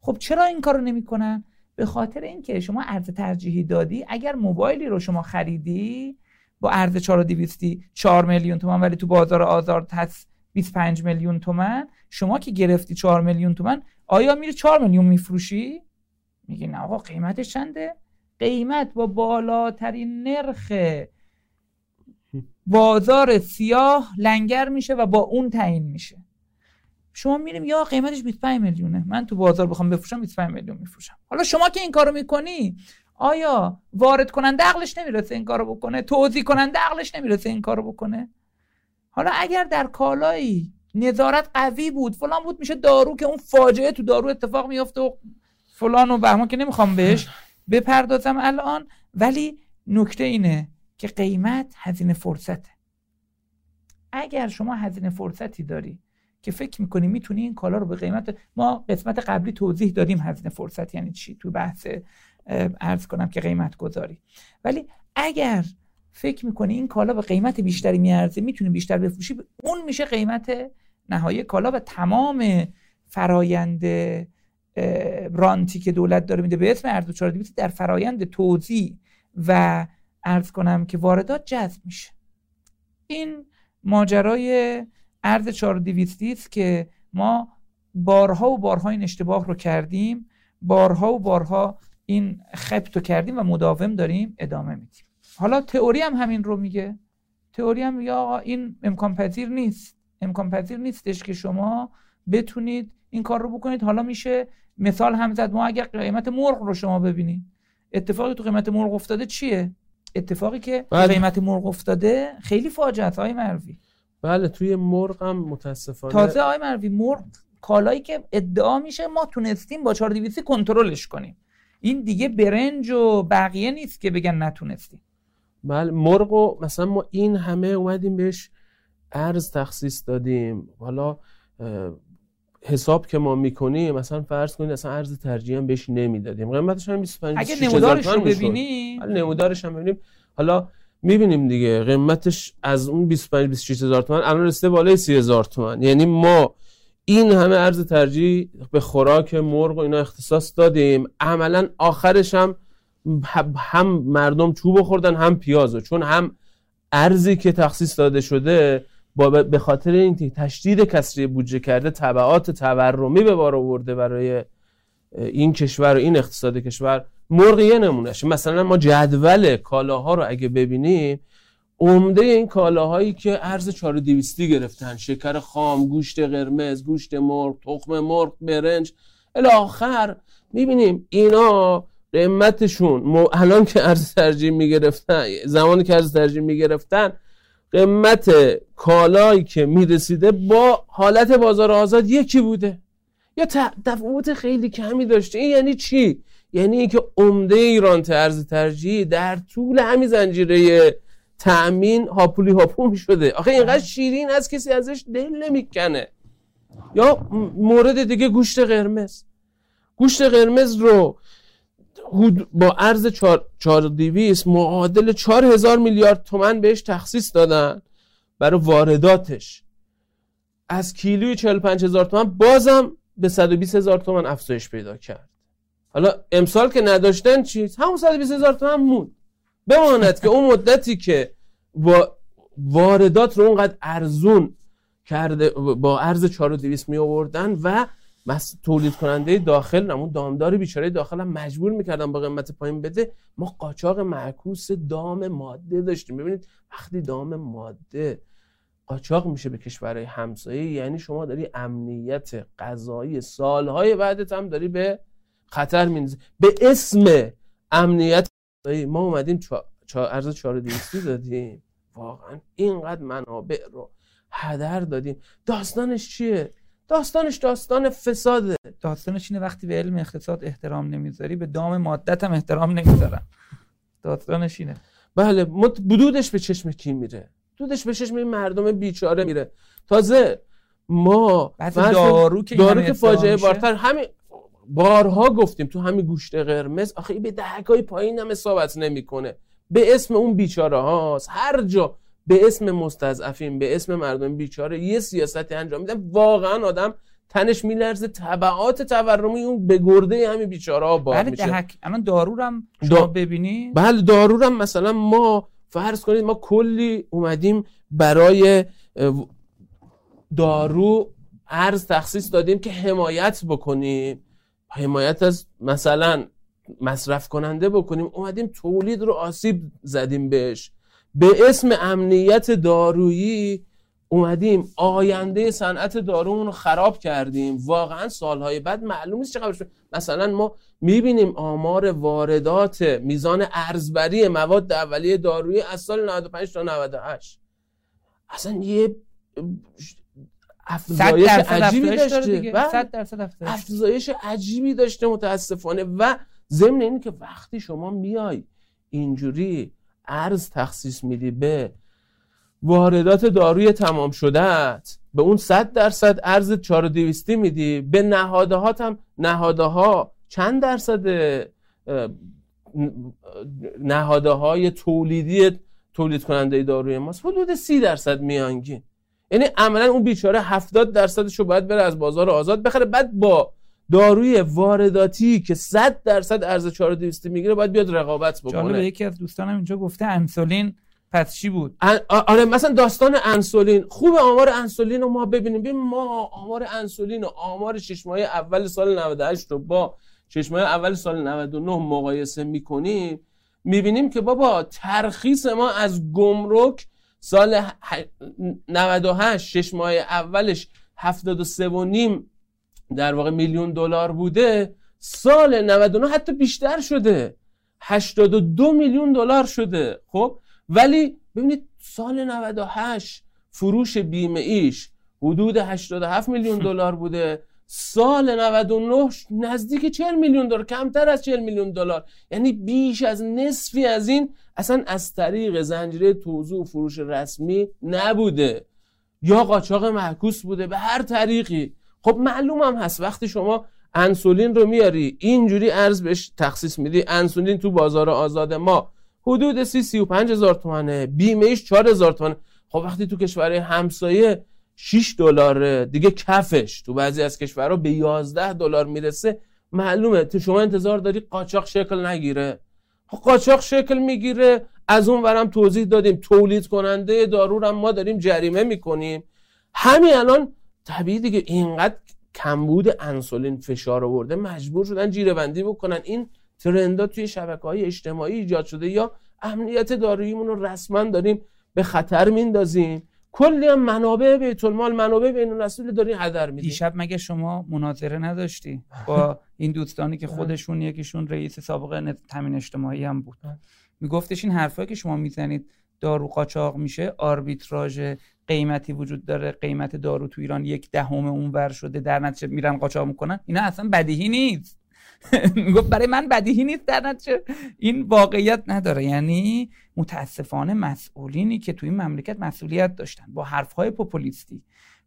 خب چرا این کارو نمی‌کنن؟ به خاطر اینکه شما ارز ترجیحی دادی اگر موبایلی رو شما خریدی با ارز 4200 4 میلیون تومان ولی تو بازار آزاد هست 25 میلیون تومن شما که گرفتی 4 میلیون تومن آیا میری 4 میلیون میفروشی؟ میگی نه آقا قیمتش چنده؟ قیمت با بالاترین نرخ بازار سیاه لنگر میشه و با اون تعیین میشه. شما میریم یا قیمتش 25 میلیونه. من تو بازار بخوام بفروشم 25 میلیون میفروشم. حالا شما که این کارو می‌کنی آیا وارد کننده عقلش نمی‌رسه این کارو بکنه؟ توضیح کننده عقلش نمی‌رسه این کارو بکنه؟ حالا اگر در کالایی نظارت قوی بود فلان بود میشه دارو که اون فاجعه تو دارو اتفاق میفته و فلان و بهمان که نمی‌خوام بهش بپردازم الان. ولی نکته اینه که قیمت هزینه فرصته. اگر شما هزینه فرصتی داری که فکر می‌کنی می‌تونی این کالا رو به قیمت ما قسمت قبلی توضیح دادیم هزینه فرصت یعنی چی؟ تو بحث ارز کنم که قیمت گذاری ولی اگر فکر می‌کنی این کالا به قیمت بیشتری میارزه می‌تونی بیشتر بفروشی اون میشه قیمت نهایی کالا و تمام فرایند رانتی که دولت داره میده به اسم ارز 4200 در فرایند توزیع و ارز کنم که واردات جذب میشه. این ماجرای ارز 4200 است که ما بارها و بارها این اشتباه رو کردیم بارها و بارها این خبت رو کردیم و مداوم داریم ادامه میدیم. حالا تئوری هم همین رو میگه. تئوری هم یا این امکان پذیر نیست. امکان پذیر نیستش که شما بتونید این کار رو بکنید. حالا میشه مثال هم زد. ما اگر قیمت مرغ رو شما ببینید اتفاقی تو قیمت مرغ افتاده چیه؟ اتفاقی که بله. قیمت مرغ افتاده خیلی فاجعه های مروی. بله توی مرغ هم متاسفانه تازه های مروی مرغ کالایی که ادعا میشه ما تونستیم با 4200 کنترلش کنیم. این دیگه برنج و بقیه نیست که بگن نتونستیم. بله مرغ و مثلا ما این همه اومدیم بهش ارز تخصیص دادیم. حالا حساب که ما می‌کنیم مثلا فرض کنید اصلا ارز ترجیح هم بهش نمی‌دادیم. قیمتش هم 25 اگه نمودارش رو ببینیم نمودارش هم ببینیم. حالا می‌بینیم دیگه. قیمتش از اون 25 26 هزار تومن الان رسیده بالای 30 هزار تومن یعنی ما این همه ارز ترجیح به خوراک مرغ و اینا اختصاص دادیم. عملا آخرش هم هم مردم چوب خوردن هم پیازو چون هم ارزی که تخصیص داده شده با به خاطر این تشدید کسری بودجه کرده طبعات تورمی به بار آورده برای این کشور و این اقتصاد کشور مرغ یه نمونهش مثلا ما جدول کالاها رو اگه ببینیم عمده این کالاهایی که ارز 4200 گرفتن. شکر خام گوشت قرمز گوشت مرغ تخم مرغ برنج. الاخر می‌بینیم اینا قیمتشون الان که ارز ترجیح می‌گرفتن زمانی که ارز ترجیح می‌گرفتن قیمت کالایی که می‌رسیده با حالت بازار آزاد یکی بوده. یا تفاوت خیلی کمی داشته. این یعنی چی؟ یعنی اینکه عمده ایران ارز ترجیح در طول همین زنجیره تأمین هاپولی هاپو شده. آخه اینقدر شیرین از کسی ازش دل نمی‌کنه. یا مورد دیگه گوشت قرمز. گوشت قرمز رو با ارز 4200 معادل 4000 میلیارد تومن بهش تخصیص دادن برای وارداتش. از کیلوی 45 هزار تومن بازم به 120 هزار تومن افزایش پیدا کرد. حالا امسال که نداشتن چیز؟ همون 120 هزار تومن موند. بماند که اون مدتی که با واردات رو اونقدر ارزون کرده با ارز 4200 می آوردن و بس تولید کننده داخل همون دامدار بیچاره داخل هم مجبور می‌کردن با قیمت پایین بده. ما قاچاق معکوس دام ماده داشتیم. ببینید وقتی دام ماده قاچاق میشه به کشورهای همسایه یعنی شما داری امنیت غذایی سالهای بعدت هم داری به خطر میندازی به اسم امنیت ما اومدیم چا... چا... ارز 4200 دادیم. واقعا اینقدر منابع رو هدر دادیم. داستانش چیه؟ داستانش داستان فساده. داستانش اینه وقتی به علم اقتصاد احترام نمی‌ذاری به دام مادت هم احترام نمی‌ذارن داستانش اینه. بله بدودش به چشم کی میره؟ دودش به چشم این مردم بیچاره میره. تازه ما دارو که دارو که فاجعه بارتر همین بارها گفتیم تو همین گوشت قرمز آخه به دهکای پایین هم اصابت نمی‌کنه. به اسم اون بیچاره هاست. هر جا به اسم مستضعفین به اسم مردم بیچاره یه سیاستی انجام میدن. واقعا آدم تنش میلرزه تبعات تورمی اون به گرده همین بیچاره ها بار بله میشه. دهک. الان دارورم شما دا... ببینی؟ بله دارورم مثلا ما فرض کنید ما کلی اومدیم برای دارو ارز تخصیص دادیم که حمایت بکنیم. حمایت از مثلا مصرف کننده بکنیم. اومدیم تولید رو آسیب زدیم بهش. به اسم امنیت دارویی اومدیم. آینده صنعت دارومون رو خراب کردیم. واقعا سالهای بعد معلوم نیست چقدر شد. مثلا ما می‌بینیم آمار واردات میزان ارزبری مواد اولیه دارویی از سال 95 تا 98 اصلا یه افزایش عجیبی داشته. افزایش. عجیبی داشته متاسفانه. و ضمن اینه که وقتی شما میای اینجوری ارز تخصیص میدی به واردات داروی تمام شده به اون 100 درصد ارز 4200 میدی به نهادهات هم نهاده ها چند درصد نهاده های تولیدی تولید کننده داروی ماست؟ حدود 30 درصد میانگین. یعنی عملا اون بیچاره 70 درصدش رو باید بره از بازار آزاد بخره. بعد با داروی وارداتی که 100 درصد ارز 4200 می‌گیره باید بیاد رقابت بکنه. جالب یکی از دوستانم اینجا گفته انسولین پس چی بود؟ آره مثلا داستان انسولین. خوب آمار انسولین رو ما ببینیم. ببین ما آمار انسولین و آمار شش ماه اول سال 98 رو با شش ماه اول سال 99 مقایسه می‌کنیم می‌بینیم که بابا ترخیص ما از گمرک سال 98 شش ماه اولش 73 و نیم در واقع میلیون دلار بوده. سال 99 حتی بیشتر شده. 82 میلیون دلار شده. خب؟ ولی ببینید سال 98 فروش بیمه ایش حدود 87 میلیون دلار بوده. سال 99 نزدیک 40 میلیون دلار کمتر از 40 میلیون دلار. یعنی بیش از نصفی از این اصلا از طریق زنجیره توزیع و فروش رسمی نبوده. یا قاچاق معکوس بوده به هر طریقی. خب معلوم هم هست وقتی شما انسولین رو میاری اینجوری ارز بهش تخصیص میدی انسولین تو بازار آزاد ما حدود سی سی و پنج هزار تومنه بیمه ایش چهار هزار تومنه. خب وقتی تو کشور همسایه 6 دلاره دیگه کفش. تو بعضی از کشورها به 11 دلار می‌رسه. معلومه تو شما انتظار داری قاچاق شکل نگیره. قاچاق شکل می‌گیره از اون ورم توضیح دادیم تولید کننده دارو هم ما داریم جریمه می‌کنیم. همین الان طبیعی دیگه اینقدر کمبود انسولین فشار آورده مجبور شدن جیره بندی بکنن. این ترندا توی شبکه های اجتماعی ایجاد شده یا امنیت داروییمون رو رسما داریم به خطر میندازیم. کلی هم منابع بیت المال منابع بین الرسول داری هدر میدی. دیشب مگه شما مناظره نداشتی با این دوستانی که خودشون یکیشون رئیس سابق تامین اجتماعی هم بود. میگفتش این حرفایی که شما می‌زنید دارو قاچاق میشه آربیتراژ قیمتی وجود داره قیمت دارو تو ایران یک دهم اون ور شده در نتیجه میرن قاچاق می‌کنن. اینا اصلا بدیهی نیست. می‌گفت برای من بدیهی نیست در نتیجه این واقعیت نداره. یعنی متاسفانه مسئولینی که توی این مملکت مسئولیت داشتن با حرفهای پوپولیستی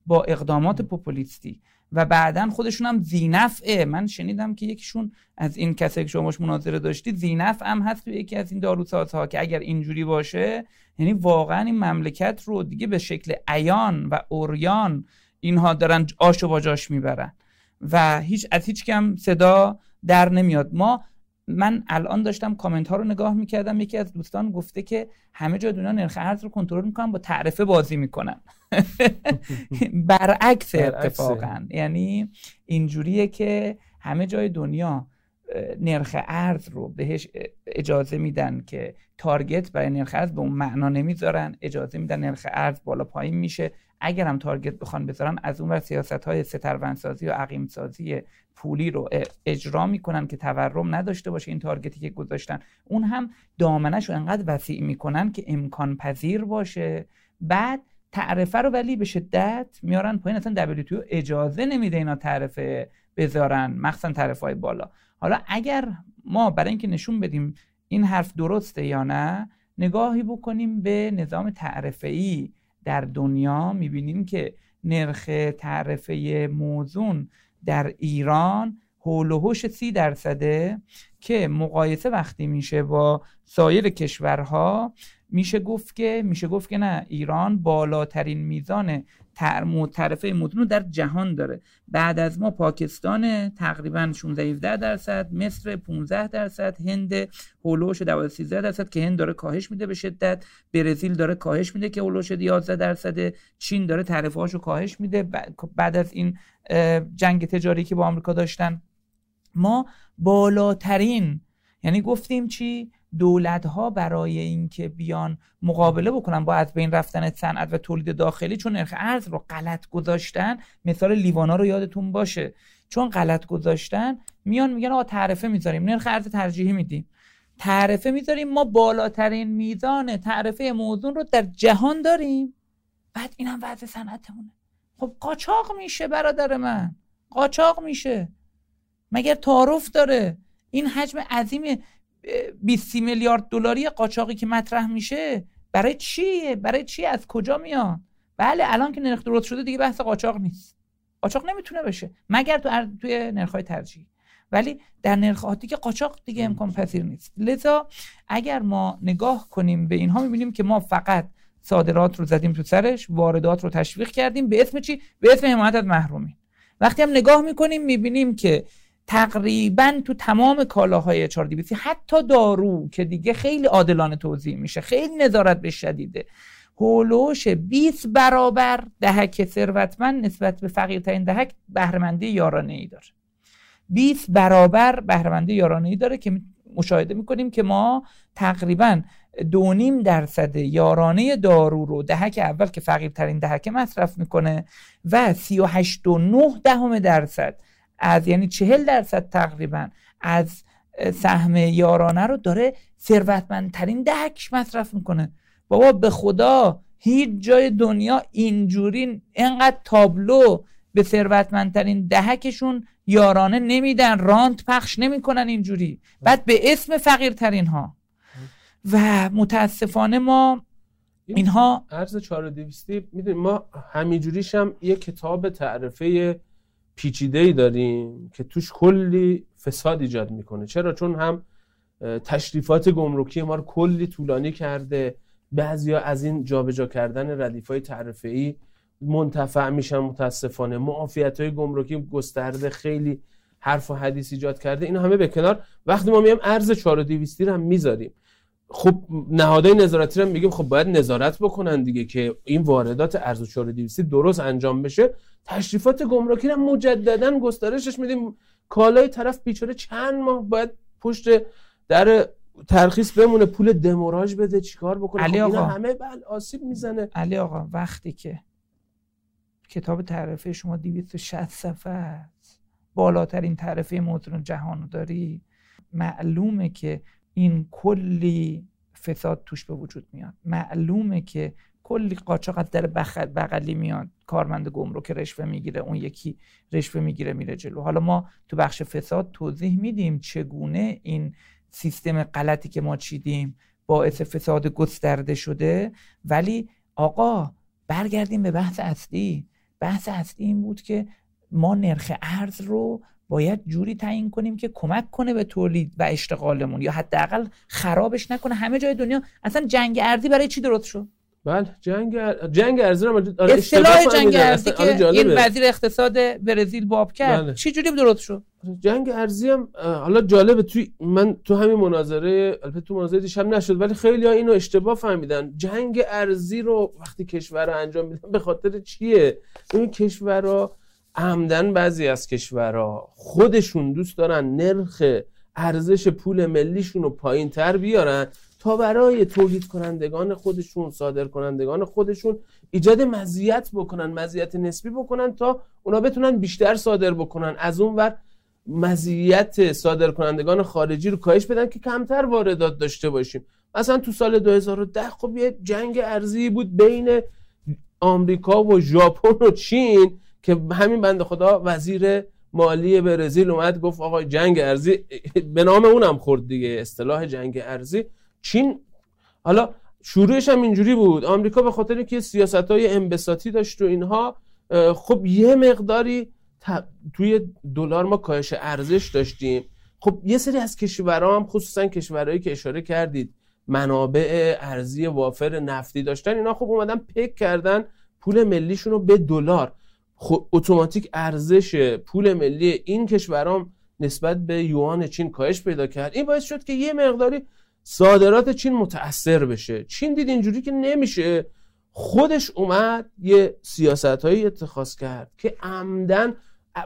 با اقدامات پوپولیستی و بعدا خودشون هم زینفعه. من شنیدم که یکیشون از این کسایی که شما باش مناظره داشتید زینف هم هست توی یکی از این داروسازها که اگر اینجوری باشه یعنی واقعا این مملکت رو دیگه به شکل عیان و اوریان اینها دارن آش و باجاش می‌برن. و هیچ از هیچ کم صدا در نمیاد. ما من الان داشتم کامنت ها رو نگاه می‌کردم. یکی از دوستان گفته که همه جای دنیا نرخ ارز رو کنترل می‌کنن با تعرفه بازی می‌کنن. برعکس اتفاقا. یعنی اینجوریه که همه جای دنیا نرخ ارز رو بهش اجازه میدن که تارگت برای نرخ ارز به اون معنا نمی‌ذارن. اجازه میدن نرخ ارز بالا پایین میشه. اگر هم تارگت بخوان بذارن از اون ور سیاست های سترونسازی و عقیم سازی پولی رو اجرا می‌کنن که تورم نداشته باشه این تارگتی که گذاشتن. اون هم دامنش رو انقدر وسیع می‌کنن که امکان پذیر باشه. بعد تعرفه رو ولی به شدت میارن پایین اصلا WTO اجازه نمیده اینا تعرفه بذارن مخصوصا تعرفه های بالا. حالا اگر ما برای اینکه نشون بدیم این حرف درسته یا نه نگاهی بکنیم به نظام تعرفه ای در دنیا می‌بینیم که نرخ تعرفه موزون در ایران حول و حوش سی درصده که مقایسه وقتی میشه با سایر کشورها میشه گفت که میشه گفت که نه ایران بالاترین میزان تعرفه مدن در جهان داره. بعد از ما پاکستان تقریبا 16 17 درصد مصر 15 درصد هند هولوش 12 13 درصد که هند داره کاهش میده به شدت. برزیل داره کاهش میده که هولوش 11 درصد. چین داره تعرفه هاشو کاهش میده. بعد از این جنگ تجاری که با آمریکا داشتن. ما بالاترین یعنی گفتیم چی؟ دولت ها برای اینکه بیان مقابله بکنن با از بین رفتن صنعت و تولید داخلی چون نرخ ارز رو غلط گذاشتن. مثال لیوانا رو یادتون باشه. چون غلط گذاشتن میان میگن آقا تعرفه می‌ذاریم. نرخ ارز ترجیحی میدیم. تعرفه می‌ذاریم. ما بالاترین میزان تعرفه موزون رو در جهان داریم. بعد اینم وضع صنعتمونه. خب قاچاق میشه برادر من. قاچاق میشه. مگر تعارف داره؟ این حجم عظیم 20 میلیارد دلاری قاچاقی که مطرح میشه برای چیه؟ برای چی؟ از کجا میاد بله الان که نرخ درست شده دیگه بحث قاچاق نیست. قاچاق نمی‌تونه بشه. مگر تو توی نرخ‌های ترجیحی ولی در نرخ عادی که قاچاق دیگه امکان پذیر نیست. لذا اگر ما نگاه کنیم به اینها می‌بینیم که ما فقط صادرات رو زدیم تو سرش واردات رو تشویق کردیم. به اسم چی؟ به اسم حمایت از محرومین. وقتی هم نگاه می‌کنیم می‌بینیم که تقریبا تو تمام کالاهای 4 حتی دارو که دیگه خیلی عادلانه توضیح میشه خیلی نظارت به شدیده. هولوش 20 برابر دهک ثروتمند نسبت به فقیرترین دهک بهرهمندی یارانه ای داره. 20 برابر بهرهمندی یارانه ای داره که مشاهده می‌کنیم که ما تقریبا دو نیم درصد یارانه دارو رو دهک اول که فقیرترین دهک مصرف می‌کنه و 38 و 9 دهم درصد از یعنی چهل درصد تقریبا از سهم یارانه رو داره ثروتمندترین دهک مصرف می‌کنه. بابا به خدا هیچ جای دنیا اینجوری انقدر تابلو به ثروتمندترین دهکشون یارانه نمیدن رانت پخش نمی‌کنن اینجوری. بعد به اسم فقیرترین ها و متاسفانه ما اینها ارز 4200 می‌دونیم ما همینجوریش هم یه کتاب تعرفه پیچیده ای داریم که توش کلی فساد ایجاد می‌کنه. چرا؟ چون هم تشریفات گمرکی ما رو کلی طولانی کرده. بعضیا از این جابجا کردن ردیف های تعرفه ای منتفع میشن متاسفانه. معافیت های گمرکی گسترده خیلی حرف و حدیث ایجاد کرده. این همه به کنار. وقتی ما میام ارز 4200 رو هم می‌ذاریم. خب نهادهای نظارتی رو میگیم خب باید نظارت بکنن دیگه که این واردات ارز 4200 درست انجام بشه. تشریفات گمرکی رو مجددا گسترشش میدیم. کالای طرف بیچاره چند ماه باید پشت در ترخیص بمونه پول دموراژ بده چیکار بکنه؟ علی خب آقا. همه بل آسیب می‌زنه. علی آقا وقتی که کتاب تعرفه شما 260 صفحه است بالاترین تعرفه موتور جهان داری معلومه که این کلی فساد توش به وجود میاد. معلومه که کلی قاچاق از در بغلی میاد. کارمند گمرک رشوه می‌گیره اون یکی رشوه می‌گیره میره جلو. حالا ما تو بخش فساد توضیح میدیم چگونه این سیستم غلطی که ما چیدیم باعث فساد گسترده شده. ولی آقا برگردیم به بحث اصلی. بحث اصلی این بود که ما نرخ ارز رو باید جوری تعیین کنیم که کمک کنه به تولید و اشتغالمون یا حداقل خرابش نکنه. همه جای دنیا اصلا جنگ ارزی برای چی درست شد؟ بله جنگ ار... جنگ ارزی رو آره اصطلاح جنگ ارزی که این وزیر اقتصاد برزیل باب کرد. بله. چی جوری درست شد؟ جنگ ارزی هم حالا جالبه توی من تو همین مناظره البته تو مناظره دیشب نشد ولی خیلی ها اینو اشتباه فهمیدن. جنگ ارزی رو وقتی کشورها انجام میدن به خاطر چیه؟ این کشورها عمدن بعضی از کشورها خودشون دوست دارن نرخ ارزش پول ملیشون رو پایین تر بیارن تا برای تولید کنندگان خودشون صادر کنندگان خودشون ایجاد مزیت بکنن مزیت نسبی بکنن تا اونا بتونن بیشتر صادر بکنن. از اون ور مزیت صادر کنندگان خارجی رو کاهش بدن که کمتر واردات داشته باشیم. مثلا تو سال 2010 خب یه جنگ ارزی بود بین آمریکا و ژاپن و چین. که همین بنده خدا وزیر مالی برزیل اومد گفت آقا جنگ ارزی به نام اونم خورد دیگه اصطلاح جنگ ارزی چین حالا شروعش هم اینجوری بود. آمریکا به خاطر اینکه سیاست های داشت و اینها خب یه مقداری توی دلار ما کاهش ارزش داشتیم. خب یه سری از کشورها هم خصوصا کشورهایی که اشاره کردید منابع ارزی وافر نفتی داشتن اینا خب اومدن پک کردن پول ملیشون رو به دلار. خب اتوماتیک ارزش پول ملی این کشورام نسبت به یوان چین کاهش پیدا کرد. این باعث شد که یه مقداری صادرات چین متاثر بشه. چین دید اینجوری که نمیشه. خودش اومد یه سیاست هایی اتخاذ کرد که عمدن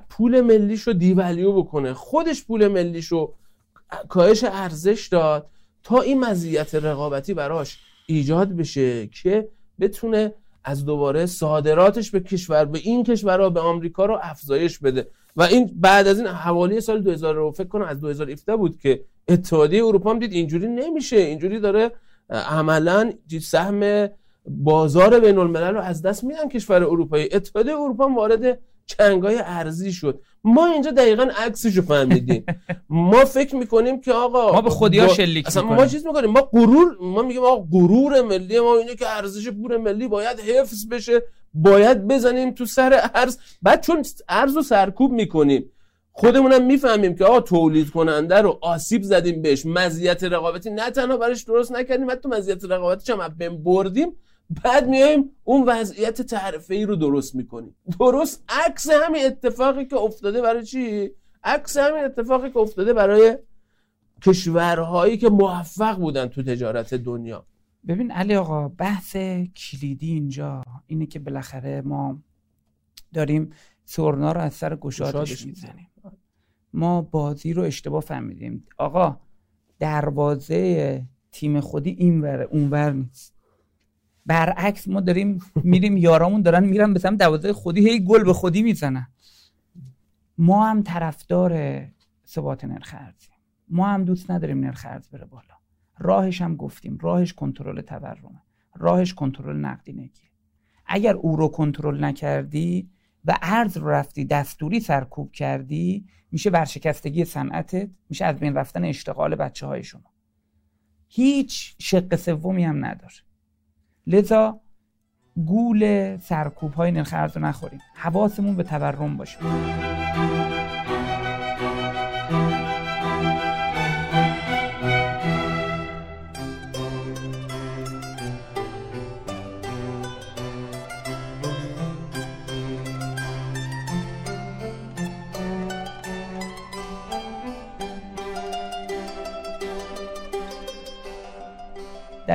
پول ملیش رو دیولیو بکنه. خودش پول ملیش رو کاهش ارزش داد تا این مزیت رقابتی براش ایجاد بشه که بتونه از دوباره صادراتش به کشور به این کشورها به آمریکا رو افزایش بده. و این بعد از این حوالی سال 2000 فکر کنم از 2017 بود که اتحادیه اروپا هم دید اینجوری نمیشه. اینجوری داره عملا سهم بازار بین الملل رو از دست میدن کشور اروپایی. اتحادیه اروپا وارد چنگای ارزی شد. ما اینجا دقیقا عکسشو فهمیدیم. ما فکر می‌کنیم که آقا ما به خودیا شلیک اصلا ما چیز می‌کنیم؟ ما غرور ما میگیم آقا غرور ملی ما اینه که ارزش پول ملی باید حفظ بشه باید بزنیم تو سر ارز. بعد چون ارز رو سرکوب می‌کنیم خودمونم می‌فهمیم که آقا تولید کننده رو آسیب زدیم بهش. مزیت رقابتی نه تنها براش درست نکردیم حتی مزیت رقابتی هم بردیم. بعد میایم اون وضعیت تعرفه ای رو درست می‌کنیم. درست عکس همین اتفاقی که افتاده برای چی؟ عکس همین اتفاقی که افتاده برای کشورهایی که موفق بودن تو تجارت دنیا. ببین علی آقا بحث کلیدی اینجا اینه که بالاخره ما داریم سورنا رو از سر گشادش می‌زنیم. ما بازی رو اشتباه فهمیدیم. آقا دروازه تیم خودی این وره اونور نیست. برعکس ما داریم میریم یارامون دارن میرن به سمت دروازه خودی هی گل به خودی می‌زنن. ما هم طرفدار ثبات نرخ ارزی. ما هم دوست نداریم نرخ ارز بره بالا. راهش هم گفتیم. راهش کنترل تورمه. راهش کنترل نقدینگی اگر او رو کنترل نکردی و ارز رو رفتی دستوری سرکوب کردی میشه ورشکستگی صنعتت میشه از بین رفتن اشتغال بچه های شما. هیچ شق سومی هم نداره. لذا گول سرکوب های نرخ ارز رو نخوریم. حواسمون به تورم باشه.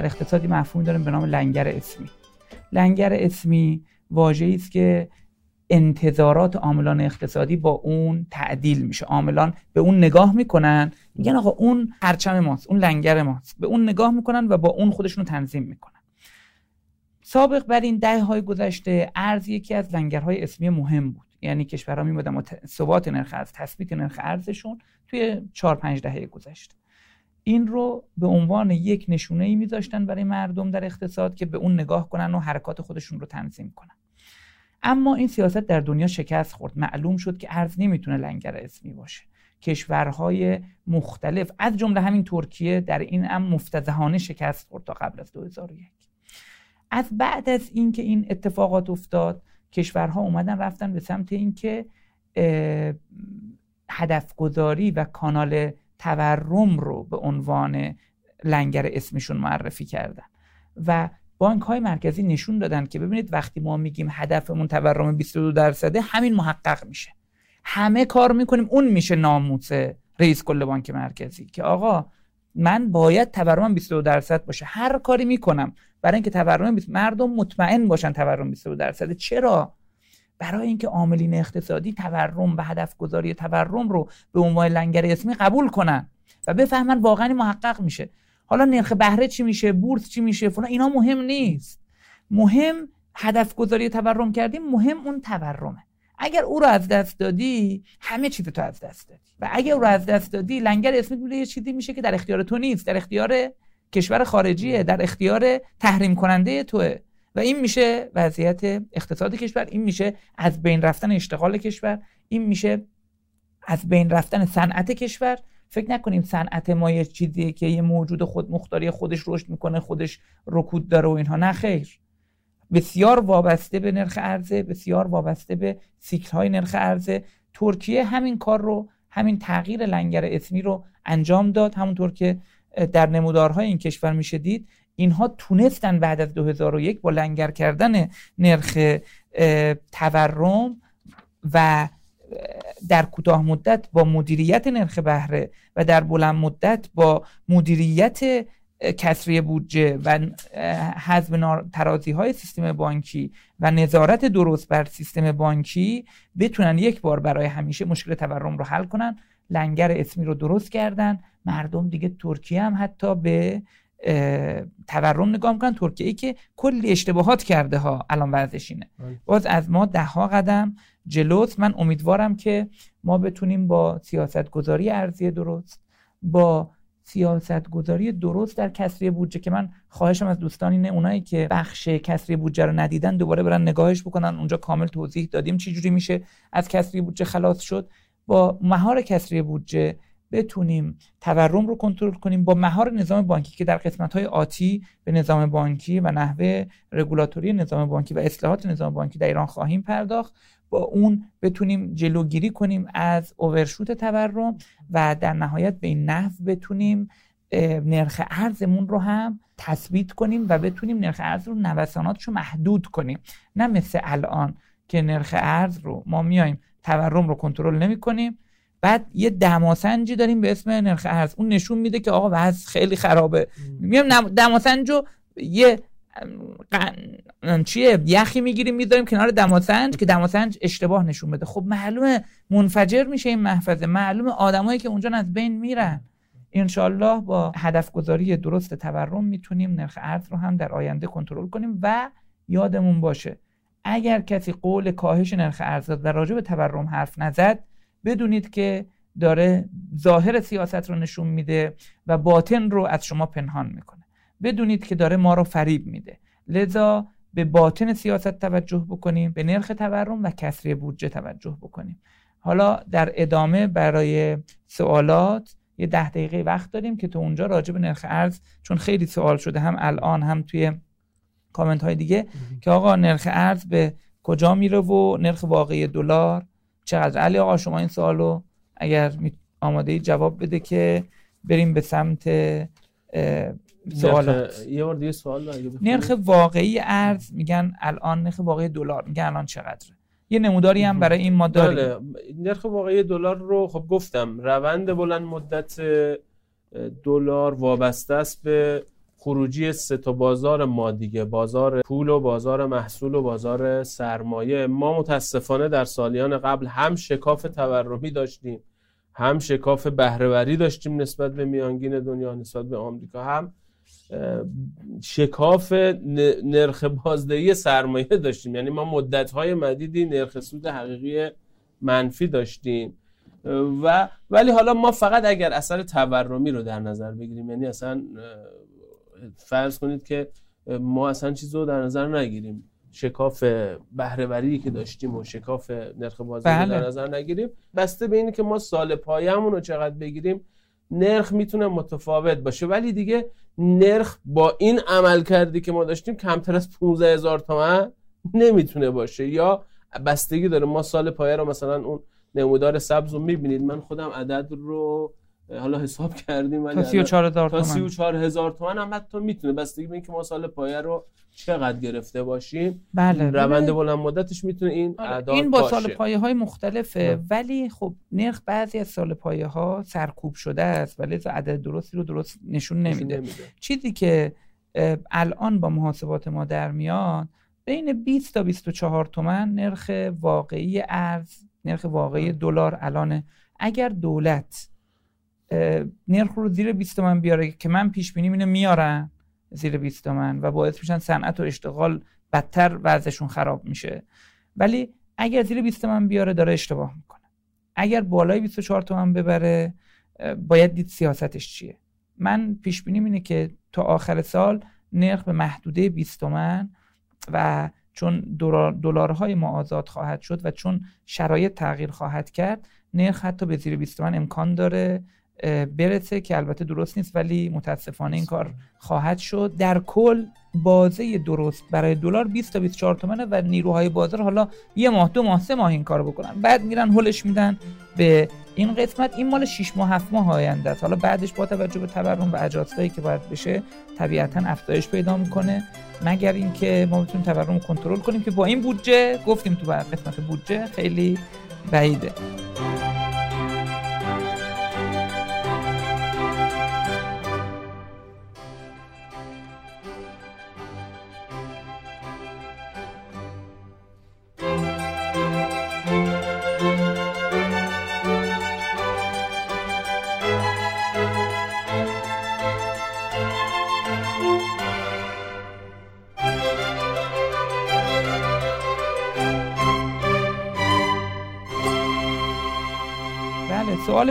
در اقتصادی مفهومی داریم به نام لنگر اسمی. لنگر اسمی واژه‌ای است که انتظارات عاملان اقتصادی با اون تعدیل میشه. عاملان به اون نگاه می‌کنن میگن آقا اون پرچم ماست اون لنگر ماست. به اون نگاه می‌کنن و با اون خودشون رو تنظیم می‌کنن. سابق بر این ده های گذشته ارز یکی از لنگرهای اسمی مهم بود. یعنی کشورها میمدن با ثبات نرخ ارز تثبیت نرخ ارزشون توی 4 5 دهه گذشته. این رو به عنوان یک نشونه ای میذاشتن برای مردم در اقتصاد که به اون نگاه کنن و حرکات خودشون رو تنظیم کنن. اما این سیاست در دنیا شکست خورد. معلوم شد که ارز نمی‌تونه لنگر اسمی باشه. کشورهای مختلف از جمله همین ترکیه در این ام مفتزهانه شکست خورد تا قبل از 2001 از بعد از اینکه این اتفاقات افتاد کشورها اومدن رفتن به سمت اینکه هدف گذاری و کانال تورم رو به عنوان لنگر اسمشون معرفی کردن. و بانک های مرکزی نشون دادن که ببینید وقتی ما میگیم هدفمون تورم 22 درصده همین محقق میشه. همه کار می‌کنیم اون میشه ناموس رئیس کل بانک مرکزی که آقا من باید تورم 22 درصد باشه. هر کاری می‌کنم. برای اینکه تورم مردم مطمئن باشن تورم 22 درصده. چرا؟ برای اینکه عاملین اقتصادی تورم و هدف گذاری تورم رو به عنوان لنگر اسمی قبول کنن و بفهمن واقعا محقق میشه. حالا نرخ بهره چی میشه؟ بورس چی میشه؟ فلان. اینا مهم نیست. مهم هدف گذاری تورم کردیم مهم اون تورمه. اگر او رو از دست دادی همه چیز تو از دست دادی. و اگر او رو از دست دادی لنگر اسمی یه چیزی میشه که در اختیار تو نیست. در اختیار کشور خارجیه. در اختیار تحریم کننده توه. و این میشه وضعیت اقتصاد کشور این میشه از بین رفتن اشتغال کشور این میشه از بین رفتن صنعت کشور. فکر نکنیم صنعت ما یه چیزیه که یه موجود خود مختاری خودش رشد می‌کنه خودش رکود داره و اینها. نه خیر. بسیار وابسته به نرخ ارزه بسیار وابسته به سیکل های نرخ ارزه ترکیه همین کار رو همین تغییر لنگر اسمی رو انجام داد. همونطور که در نمودارهای این کشور میشه دید اینها تونستن بعد از 2001 با لنگر کردن نرخ تورم و در کوتاه مدت با مدیریت نرخ بهره و در بلند مدت با مدیریت کسری بودجه و حذف ترازی های سیستم بانکی و نظارت درست بر سیستم بانکی بتونن یک بار برای همیشه مشکل تورم رو حل کنن لنگر اسمی رو درست کردن مردم دیگه ترکیه هم حتی به تورم نگاه می‌کنن. ترکیه ای که کلی اشتباهات کرده ها الان وضعش اینه بله. باز از ما ده ها قدم جلوست من امیدوارم که ما بتونیم با سیاست گذاری ارزی درست با سیاست گذاری درست در کسری بودجه که من خواهشم از دوستان اینه اونایی که بخش کسری بودجه رو ندیدن دوباره برن نگاهش بکنن. اونجا کامل توضیح دادیم چی جوری میشه از کسری بودجه خلاص شد. با مهار کسری بودجه بتونیم تورم رو کنترل کنیم با مهار نظام بانکی که در قسمت های آتی به نظام بانکی و نحوه رگولاتوری نظام بانکی و اصلاحات نظام بانکی در ایران خواهیم پرداخت. با اون بتونیم جلوگیری کنیم از اوورشوت تورم و در نهایت به این نحو بتونیم نرخ ارزمون رو هم تثبیت کنیم و بتونیم نرخ ارز رو نوساناتش رو محدود کنیم. نه مثل الان که نرخ ارز رو ما میایم تورم رو کنترل نمی کنیم بعد یه دماسنجی داریم به اسم نرخ ارز. اون نشون میده که آقا وضع خیلی خرابه. میام دماسنج رو یه چیه؟ یخی می‌گیریم می‌ذاریم کنار دماسنج که دماسنج اشتباه نشون بده. خب معلومه منفجر میشه این محفظه. معلومه آدمایی که اونجا از بین میرن. انشالله با هدف گذاری درست تورم می‌تونیم نرخ ارز رو هم در آینده کنترل کنیم و یادمون باشه اگر کسی قول کاهش نرخ ارز و راجع به تورم حرف نزد بدونید که داره ظاهر سیاست رو نشون میده و باطن رو از شما پنهان می‌کنه. بدونید که داره ما رو فریب میده. لذا به باطن سیاست توجه بکنیم به نرخ تورم و کسری بودجه توجه بکنیم. حالا در ادامه برای سوالات یه ده دقیقه وقت داریم که تو اونجا راجع به نرخ ارز چون خیلی سوال شده هم الان هم توی کامنت های دیگه که آقا نرخ ارز به کجا میره و نرخ واقعی دلار چقدر علی آقا شما این سوالو اگر آماده جواب بده که بریم به سمت سوالات. یه بار دیگه سوال نرخ واقعی ارز میگن الان نرخ واقعی دلار میگن الان چقدره. یه نموداری هم برای این ما داریم. بله. نرخ واقعی دلار رو خب گفتم روند بلند مدت دلار وابسته است به خروجی سه تا بازار ما دیگه بازار پول و بازار محصول و بازار سرمایه. ما متاسفانه در سالیان قبل هم شکاف تورمی داشتیم هم شکاف بهرهوری داشتیم نسبت به میانگین دنیا نسبت به آمریکا هم شکاف نرخ بازدهی سرمایه داشتیم. یعنی ما مدت‌های مدیدی نرخ سود حقیقی منفی داشتیم. و ولی حالا ما فقط اگر اثر تورمی رو در نظر بگیریم یعنی اصلا فرض کنید که ما اصلا چیز رو در نظر نگیریم. شکاف بهرهوری که داشتیم و شکاف نرخ بازار بله. در نظر نگیریم. بسته به اینه که ما سال پایمون رو چقدر بگیریم نرخ می‌تونه متفاوت باشه. ولی دیگه نرخ با این عمل کردی که ما داشتیم کمتر از 15 هزار تومن نمی‌تونه باشه. یا بستگی داره ما سال پایه رو مثلا اون نمودار سبز رو می‌بینید. من خودم عدد رو حالا حساب کردیم ولی تا 34000 تومان تا 34000 تومان هم حتی می‌تونه. بستگی به اینکه ما سال پایه رو چقدر گرفته باشیم بله روند بلند مدتش می‌تونه این آره، اعداد این با سال پایه های مختلفه. ولی خب نرخ بعضی از سال پایه ها سرکوب شده است ولی عدد درستی رو درست نشون نمیده, نمیده. چیزی که الان با محاسبات ما در میاد بین 20 تا 24 تومن نرخ واقعی ارز نرخ واقعی دلار الان. اگر دولت نرخ رو زیر 20 تومن بیاره که من پیش بینی اینو میارم زیر 20 تومن و باعث میشن صنعت و اشتغال بدتر وضعشون خراب میشه. ولی اگر زیر 20 تومن بیاره داره اشتباه می‌کنه. اگر بالای 24 تومن ببره باید دید سیاستش چیه. من پیش بینی اینه که تا آخر سال نرخ به محدوده 20 تومن و چون دلارهای ما آزاد خواهد شد و چون شرایط تغییر خواهد کرد نرخ حتی به زیر 20 تومن امکان داره برسه که البته درست نیست ولی متاسفانه این کار خواهد شد. در کل بازه درست برای دلار 20 تا 24 تومنه و نیروهای بازار حالا یه ماه دو ماه سه ماه این کارو بکنن. بعد میرن هولش میدن به این قسمت. این مال 6 ماه 7 ماه آینده است. حالا بعدش با توجه به تورم و اجازهایی که باید بشه طبیعتا افزایش پیدا می‌کنه. مگر اینکه ما بتونیم تورم کنترل کنیم که با این بودجه گفتیم تو قسمت بودجه خیلی بعیده.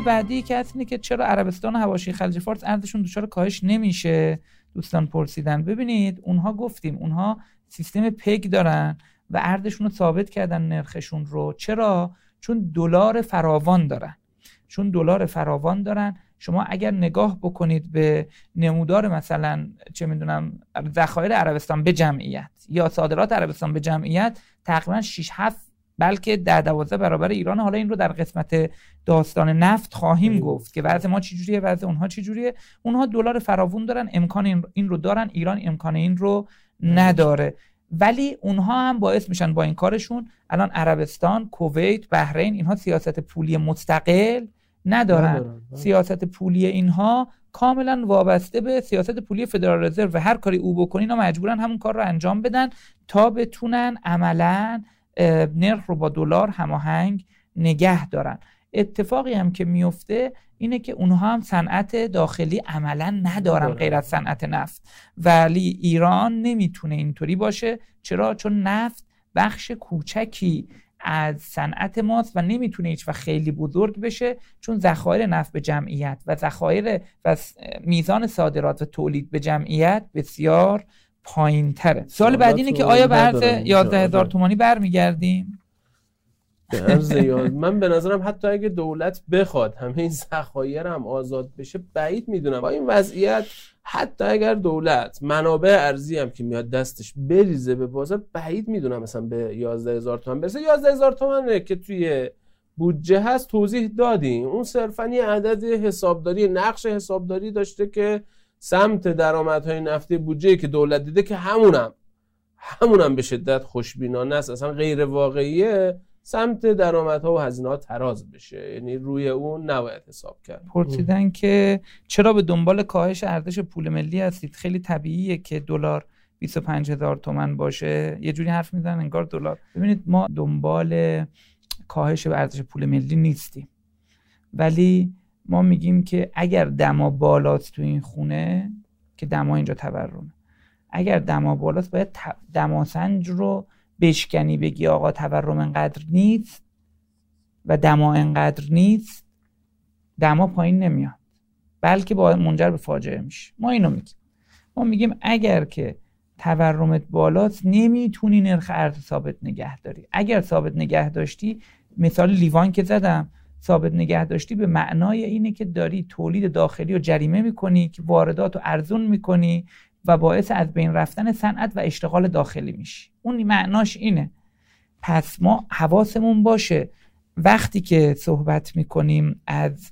بعدی که هست اینه که چرا عربستان و هواشی خلیج فارس ارزشون دچار کاهش نمیشه؟ دوستان پرسیدن. ببینید اونها گفتیم اونها سیستم پگ دارن و ارزشون رو ثابت کردن نرخشون رو. چرا؟ چون دلار فراوان دارن. چون دلار فراوان دارن. شما اگر نگاه بکنید به نمودار مثلا چه می‌دونم ذخایر عربستان به جمعیت یا صادرات عربستان به جمعیت تقریبا 6 7 بلکه در دوازده برابر ایران. حالا این رو در قسمت داستان نفت خواهیم گفت که وضع ما چجوریه وضع اونها چجوریه. اونها دلار فراوون دارن امکان این رو دارن ایران امکان این رو نداره. ولی اونها هم باعث میشن با این کارشون الان عربستان کویت بحرین اینها سیاست پولی مستقل ندارن, ندارن. سیاست پولی اینها کاملا وابسته به سیاست پولی فدرال رزرو و هر کاری او بکنین اینا مجبورن همون کار رو انجام بدن تا بتونن عملا نرخ رو با دلار هماهنگ نگه دارن. اتفاقی هم که میفته اینه که اونها هم صنعت داخلی عملا ندارن غیر از صنعت نفت. ولی ایران نمی‌تونه اینطوری باشه چرا؟ چون نفت بخش کوچکی از صنعت ماست و نمی‌تونه هیچ و خیلی بزرگ بشه چون ذخایر نفت به جمعیت و ذخایر و میزان صادرات و تولید به جمعیت بسیار پایین تره سال بعد اینه که آیا به عرض 11 هزار تومانی برمیگردیم؟ من به نظرم حتی اگه دولت بخواد همه این ذخایر هم آزاد بشه بعید می‌دونم. با این وضعیت حتی اگر دولت منابع ارزی هم که میاد دستش بریزه به بازار بعید می‌دونم مثلا به 11 هزار تومن برسه. 11 هزار تومنه که توی بودجه هست توضیح دادیم. اون صرفا یه عدد حسابداری نقش حسابداری داشته که سمت درآمدهای نفتی بودجه که دولت دیده که همونم همونم به شدت خوشبینانه است. اصلا غیر واقعیه. سمت درآمدها و هزینه ها تراز بشه. یعنی روی اون نباید حساب کرد. پرسیدن که چرا به دنبال کاهش ارزش پول ملی هستید؟ خیلی طبیعیه که دلار 25 هزار تومن باشه. یه جوری حرف می‌زنن انگار دلار. ببینید ما دنبال کاهش ارزش پول ملی نیستیم. ولی ما میگیم که اگر دما بالاست تو این خونه که دما اینجا تورمه. اگر دما بالاست باید دماسنج رو بشکنی بگی آقا تورم انقدر نیست و دما انقدر نیست دما پایین نمیاد. بلکه با منجر به فاجعه میشه. ما اینو میگیم. ما میگیم اگر که تورمت بالاست نمی‌تونی نرخ ارز ثابت نگه داری. اگر ثابت نگه داشتی مثال لیوان که زدم ثابت نگه داشتی به معنای اینه که داری تولید داخلی رو جریمه می‌کنی که واردات رو ارزون می‌کنی و باعث از بین رفتن صنعت و اشتغال داخلی میشی. اون معناش اینه. پس ما حواسمون باشه وقتی که صحبت می‌کنیم از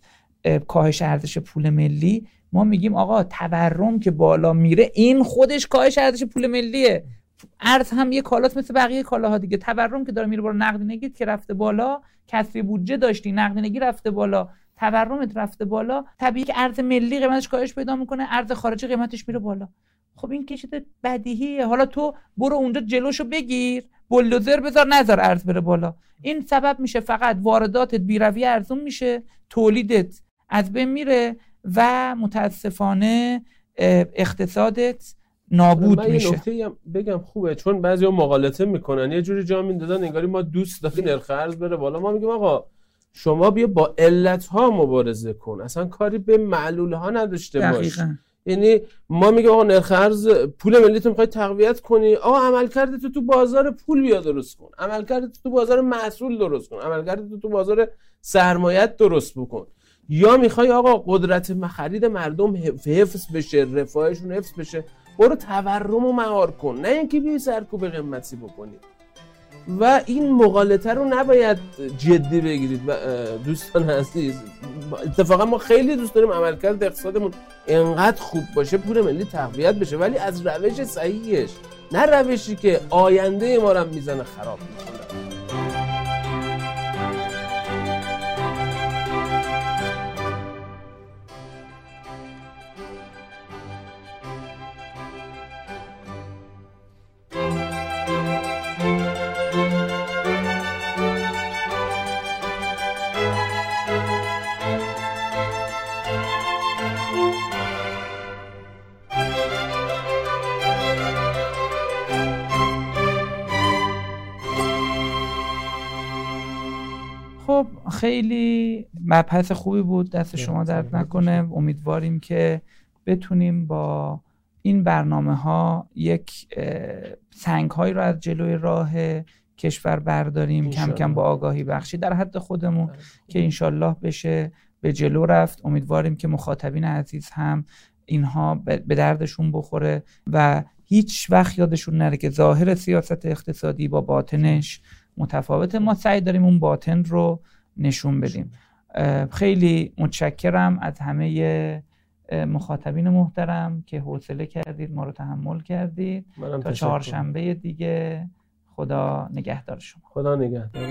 کاهش ارزش پول ملی ما میگیم آقا تورم که بالا میره این خودش کاهش ارزش پول ملیه. ارز هم یه کالاست مثل بقیه کالاها دیگه. تورم که داره میره بالا نقدینگی که رفته بالا کسری بودجه داشتی نقدینگی رفته بالا. تورمت رفته بالا. طبیعی که ارز ملی قیمتش کاهش پیدا می‌کنه ارز خارجی قیمتش میره بالا. خب این کشیده بدیهیه. حالا تو برو اونجا جلوشو بگیر. بلدوزر بذار نذار ارز بره بالا. این سبب میشه فقط وارداتت بیروی ارزون میشه تولیدت از بین میره و متاسفانه اقتصادت نابود من میشه. یه بگم خوبه چون بعضیا مقالطه می‌کنن. یه جوری جا میندازن انگاری ما دوست داریم نرخ ارز بره بالا. ما میگیم آقا شما بیا با علت ها مبارزه کن. اصلا کاری به معلول ها نداشته باش. یعنی ما میگیم آقا نرخ ارز پول ملی تو می‌خوای تقویت کنی. آقا عملکرد تو تو بازار پول بیا درست کن. عملکرد تو تو بازار محصول درست کن. عملکرد تو تو بازار سرمایت درست بکن. یا می‌خوای آقا قدرت خرید مردم حفظ بشه رفاهشون حفظ بشه. برو تورم و مهار کن. نه اینکه بیای سرکوب قیمتی بکنی. و این مقالطه رو نباید جدی بگیرید. دوستان عزیز اتفاقا ما خیلی دوست داریم عملکرد اقتصادمون انقدر خوب باشه پول ملی تقویت بشه ولی از روش صحیحش نه روشی که آینده ما رو می‌زنه خراب می‌کنه. خیلی مبحث خوبی بود دست شما درد نکنه. امیدواریم که بتونیم با این برنامه ها یک سنگ هایی رو از جلوی راه کشور برداریم کم کم با آگاهی بخشی. در حد خودمون. که انشالله بشه به جلو رفت. امیدواریم که مخاطبین عزیز هم اینها به دردشون بخوره و هیچ وقت یادشون نره که ظاهر سیاست اقتصادی با باطنش متفاوته. ما سعی داریم اون باطن رو نشون بدیم. خیلی متشکرم از همه مخاطبین محترم که حوصله کردید ما رو تحمل کردید. تا چهارشنبه دیگه خدا نگهدار شما. خدا نگهدار.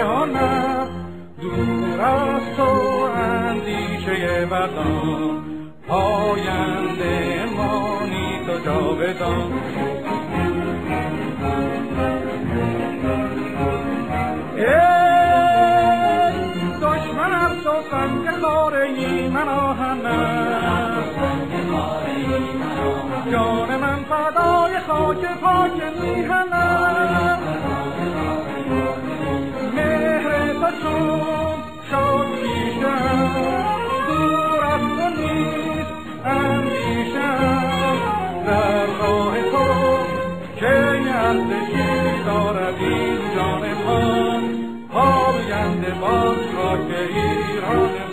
هنر دور از اندیشه بدان. پاینده مانی تو جاودان ای دشمن از تو سنگ خاره من آهنم جان من فدای خاک پاک میهنم ارزشی دارد این جان ما. که ایران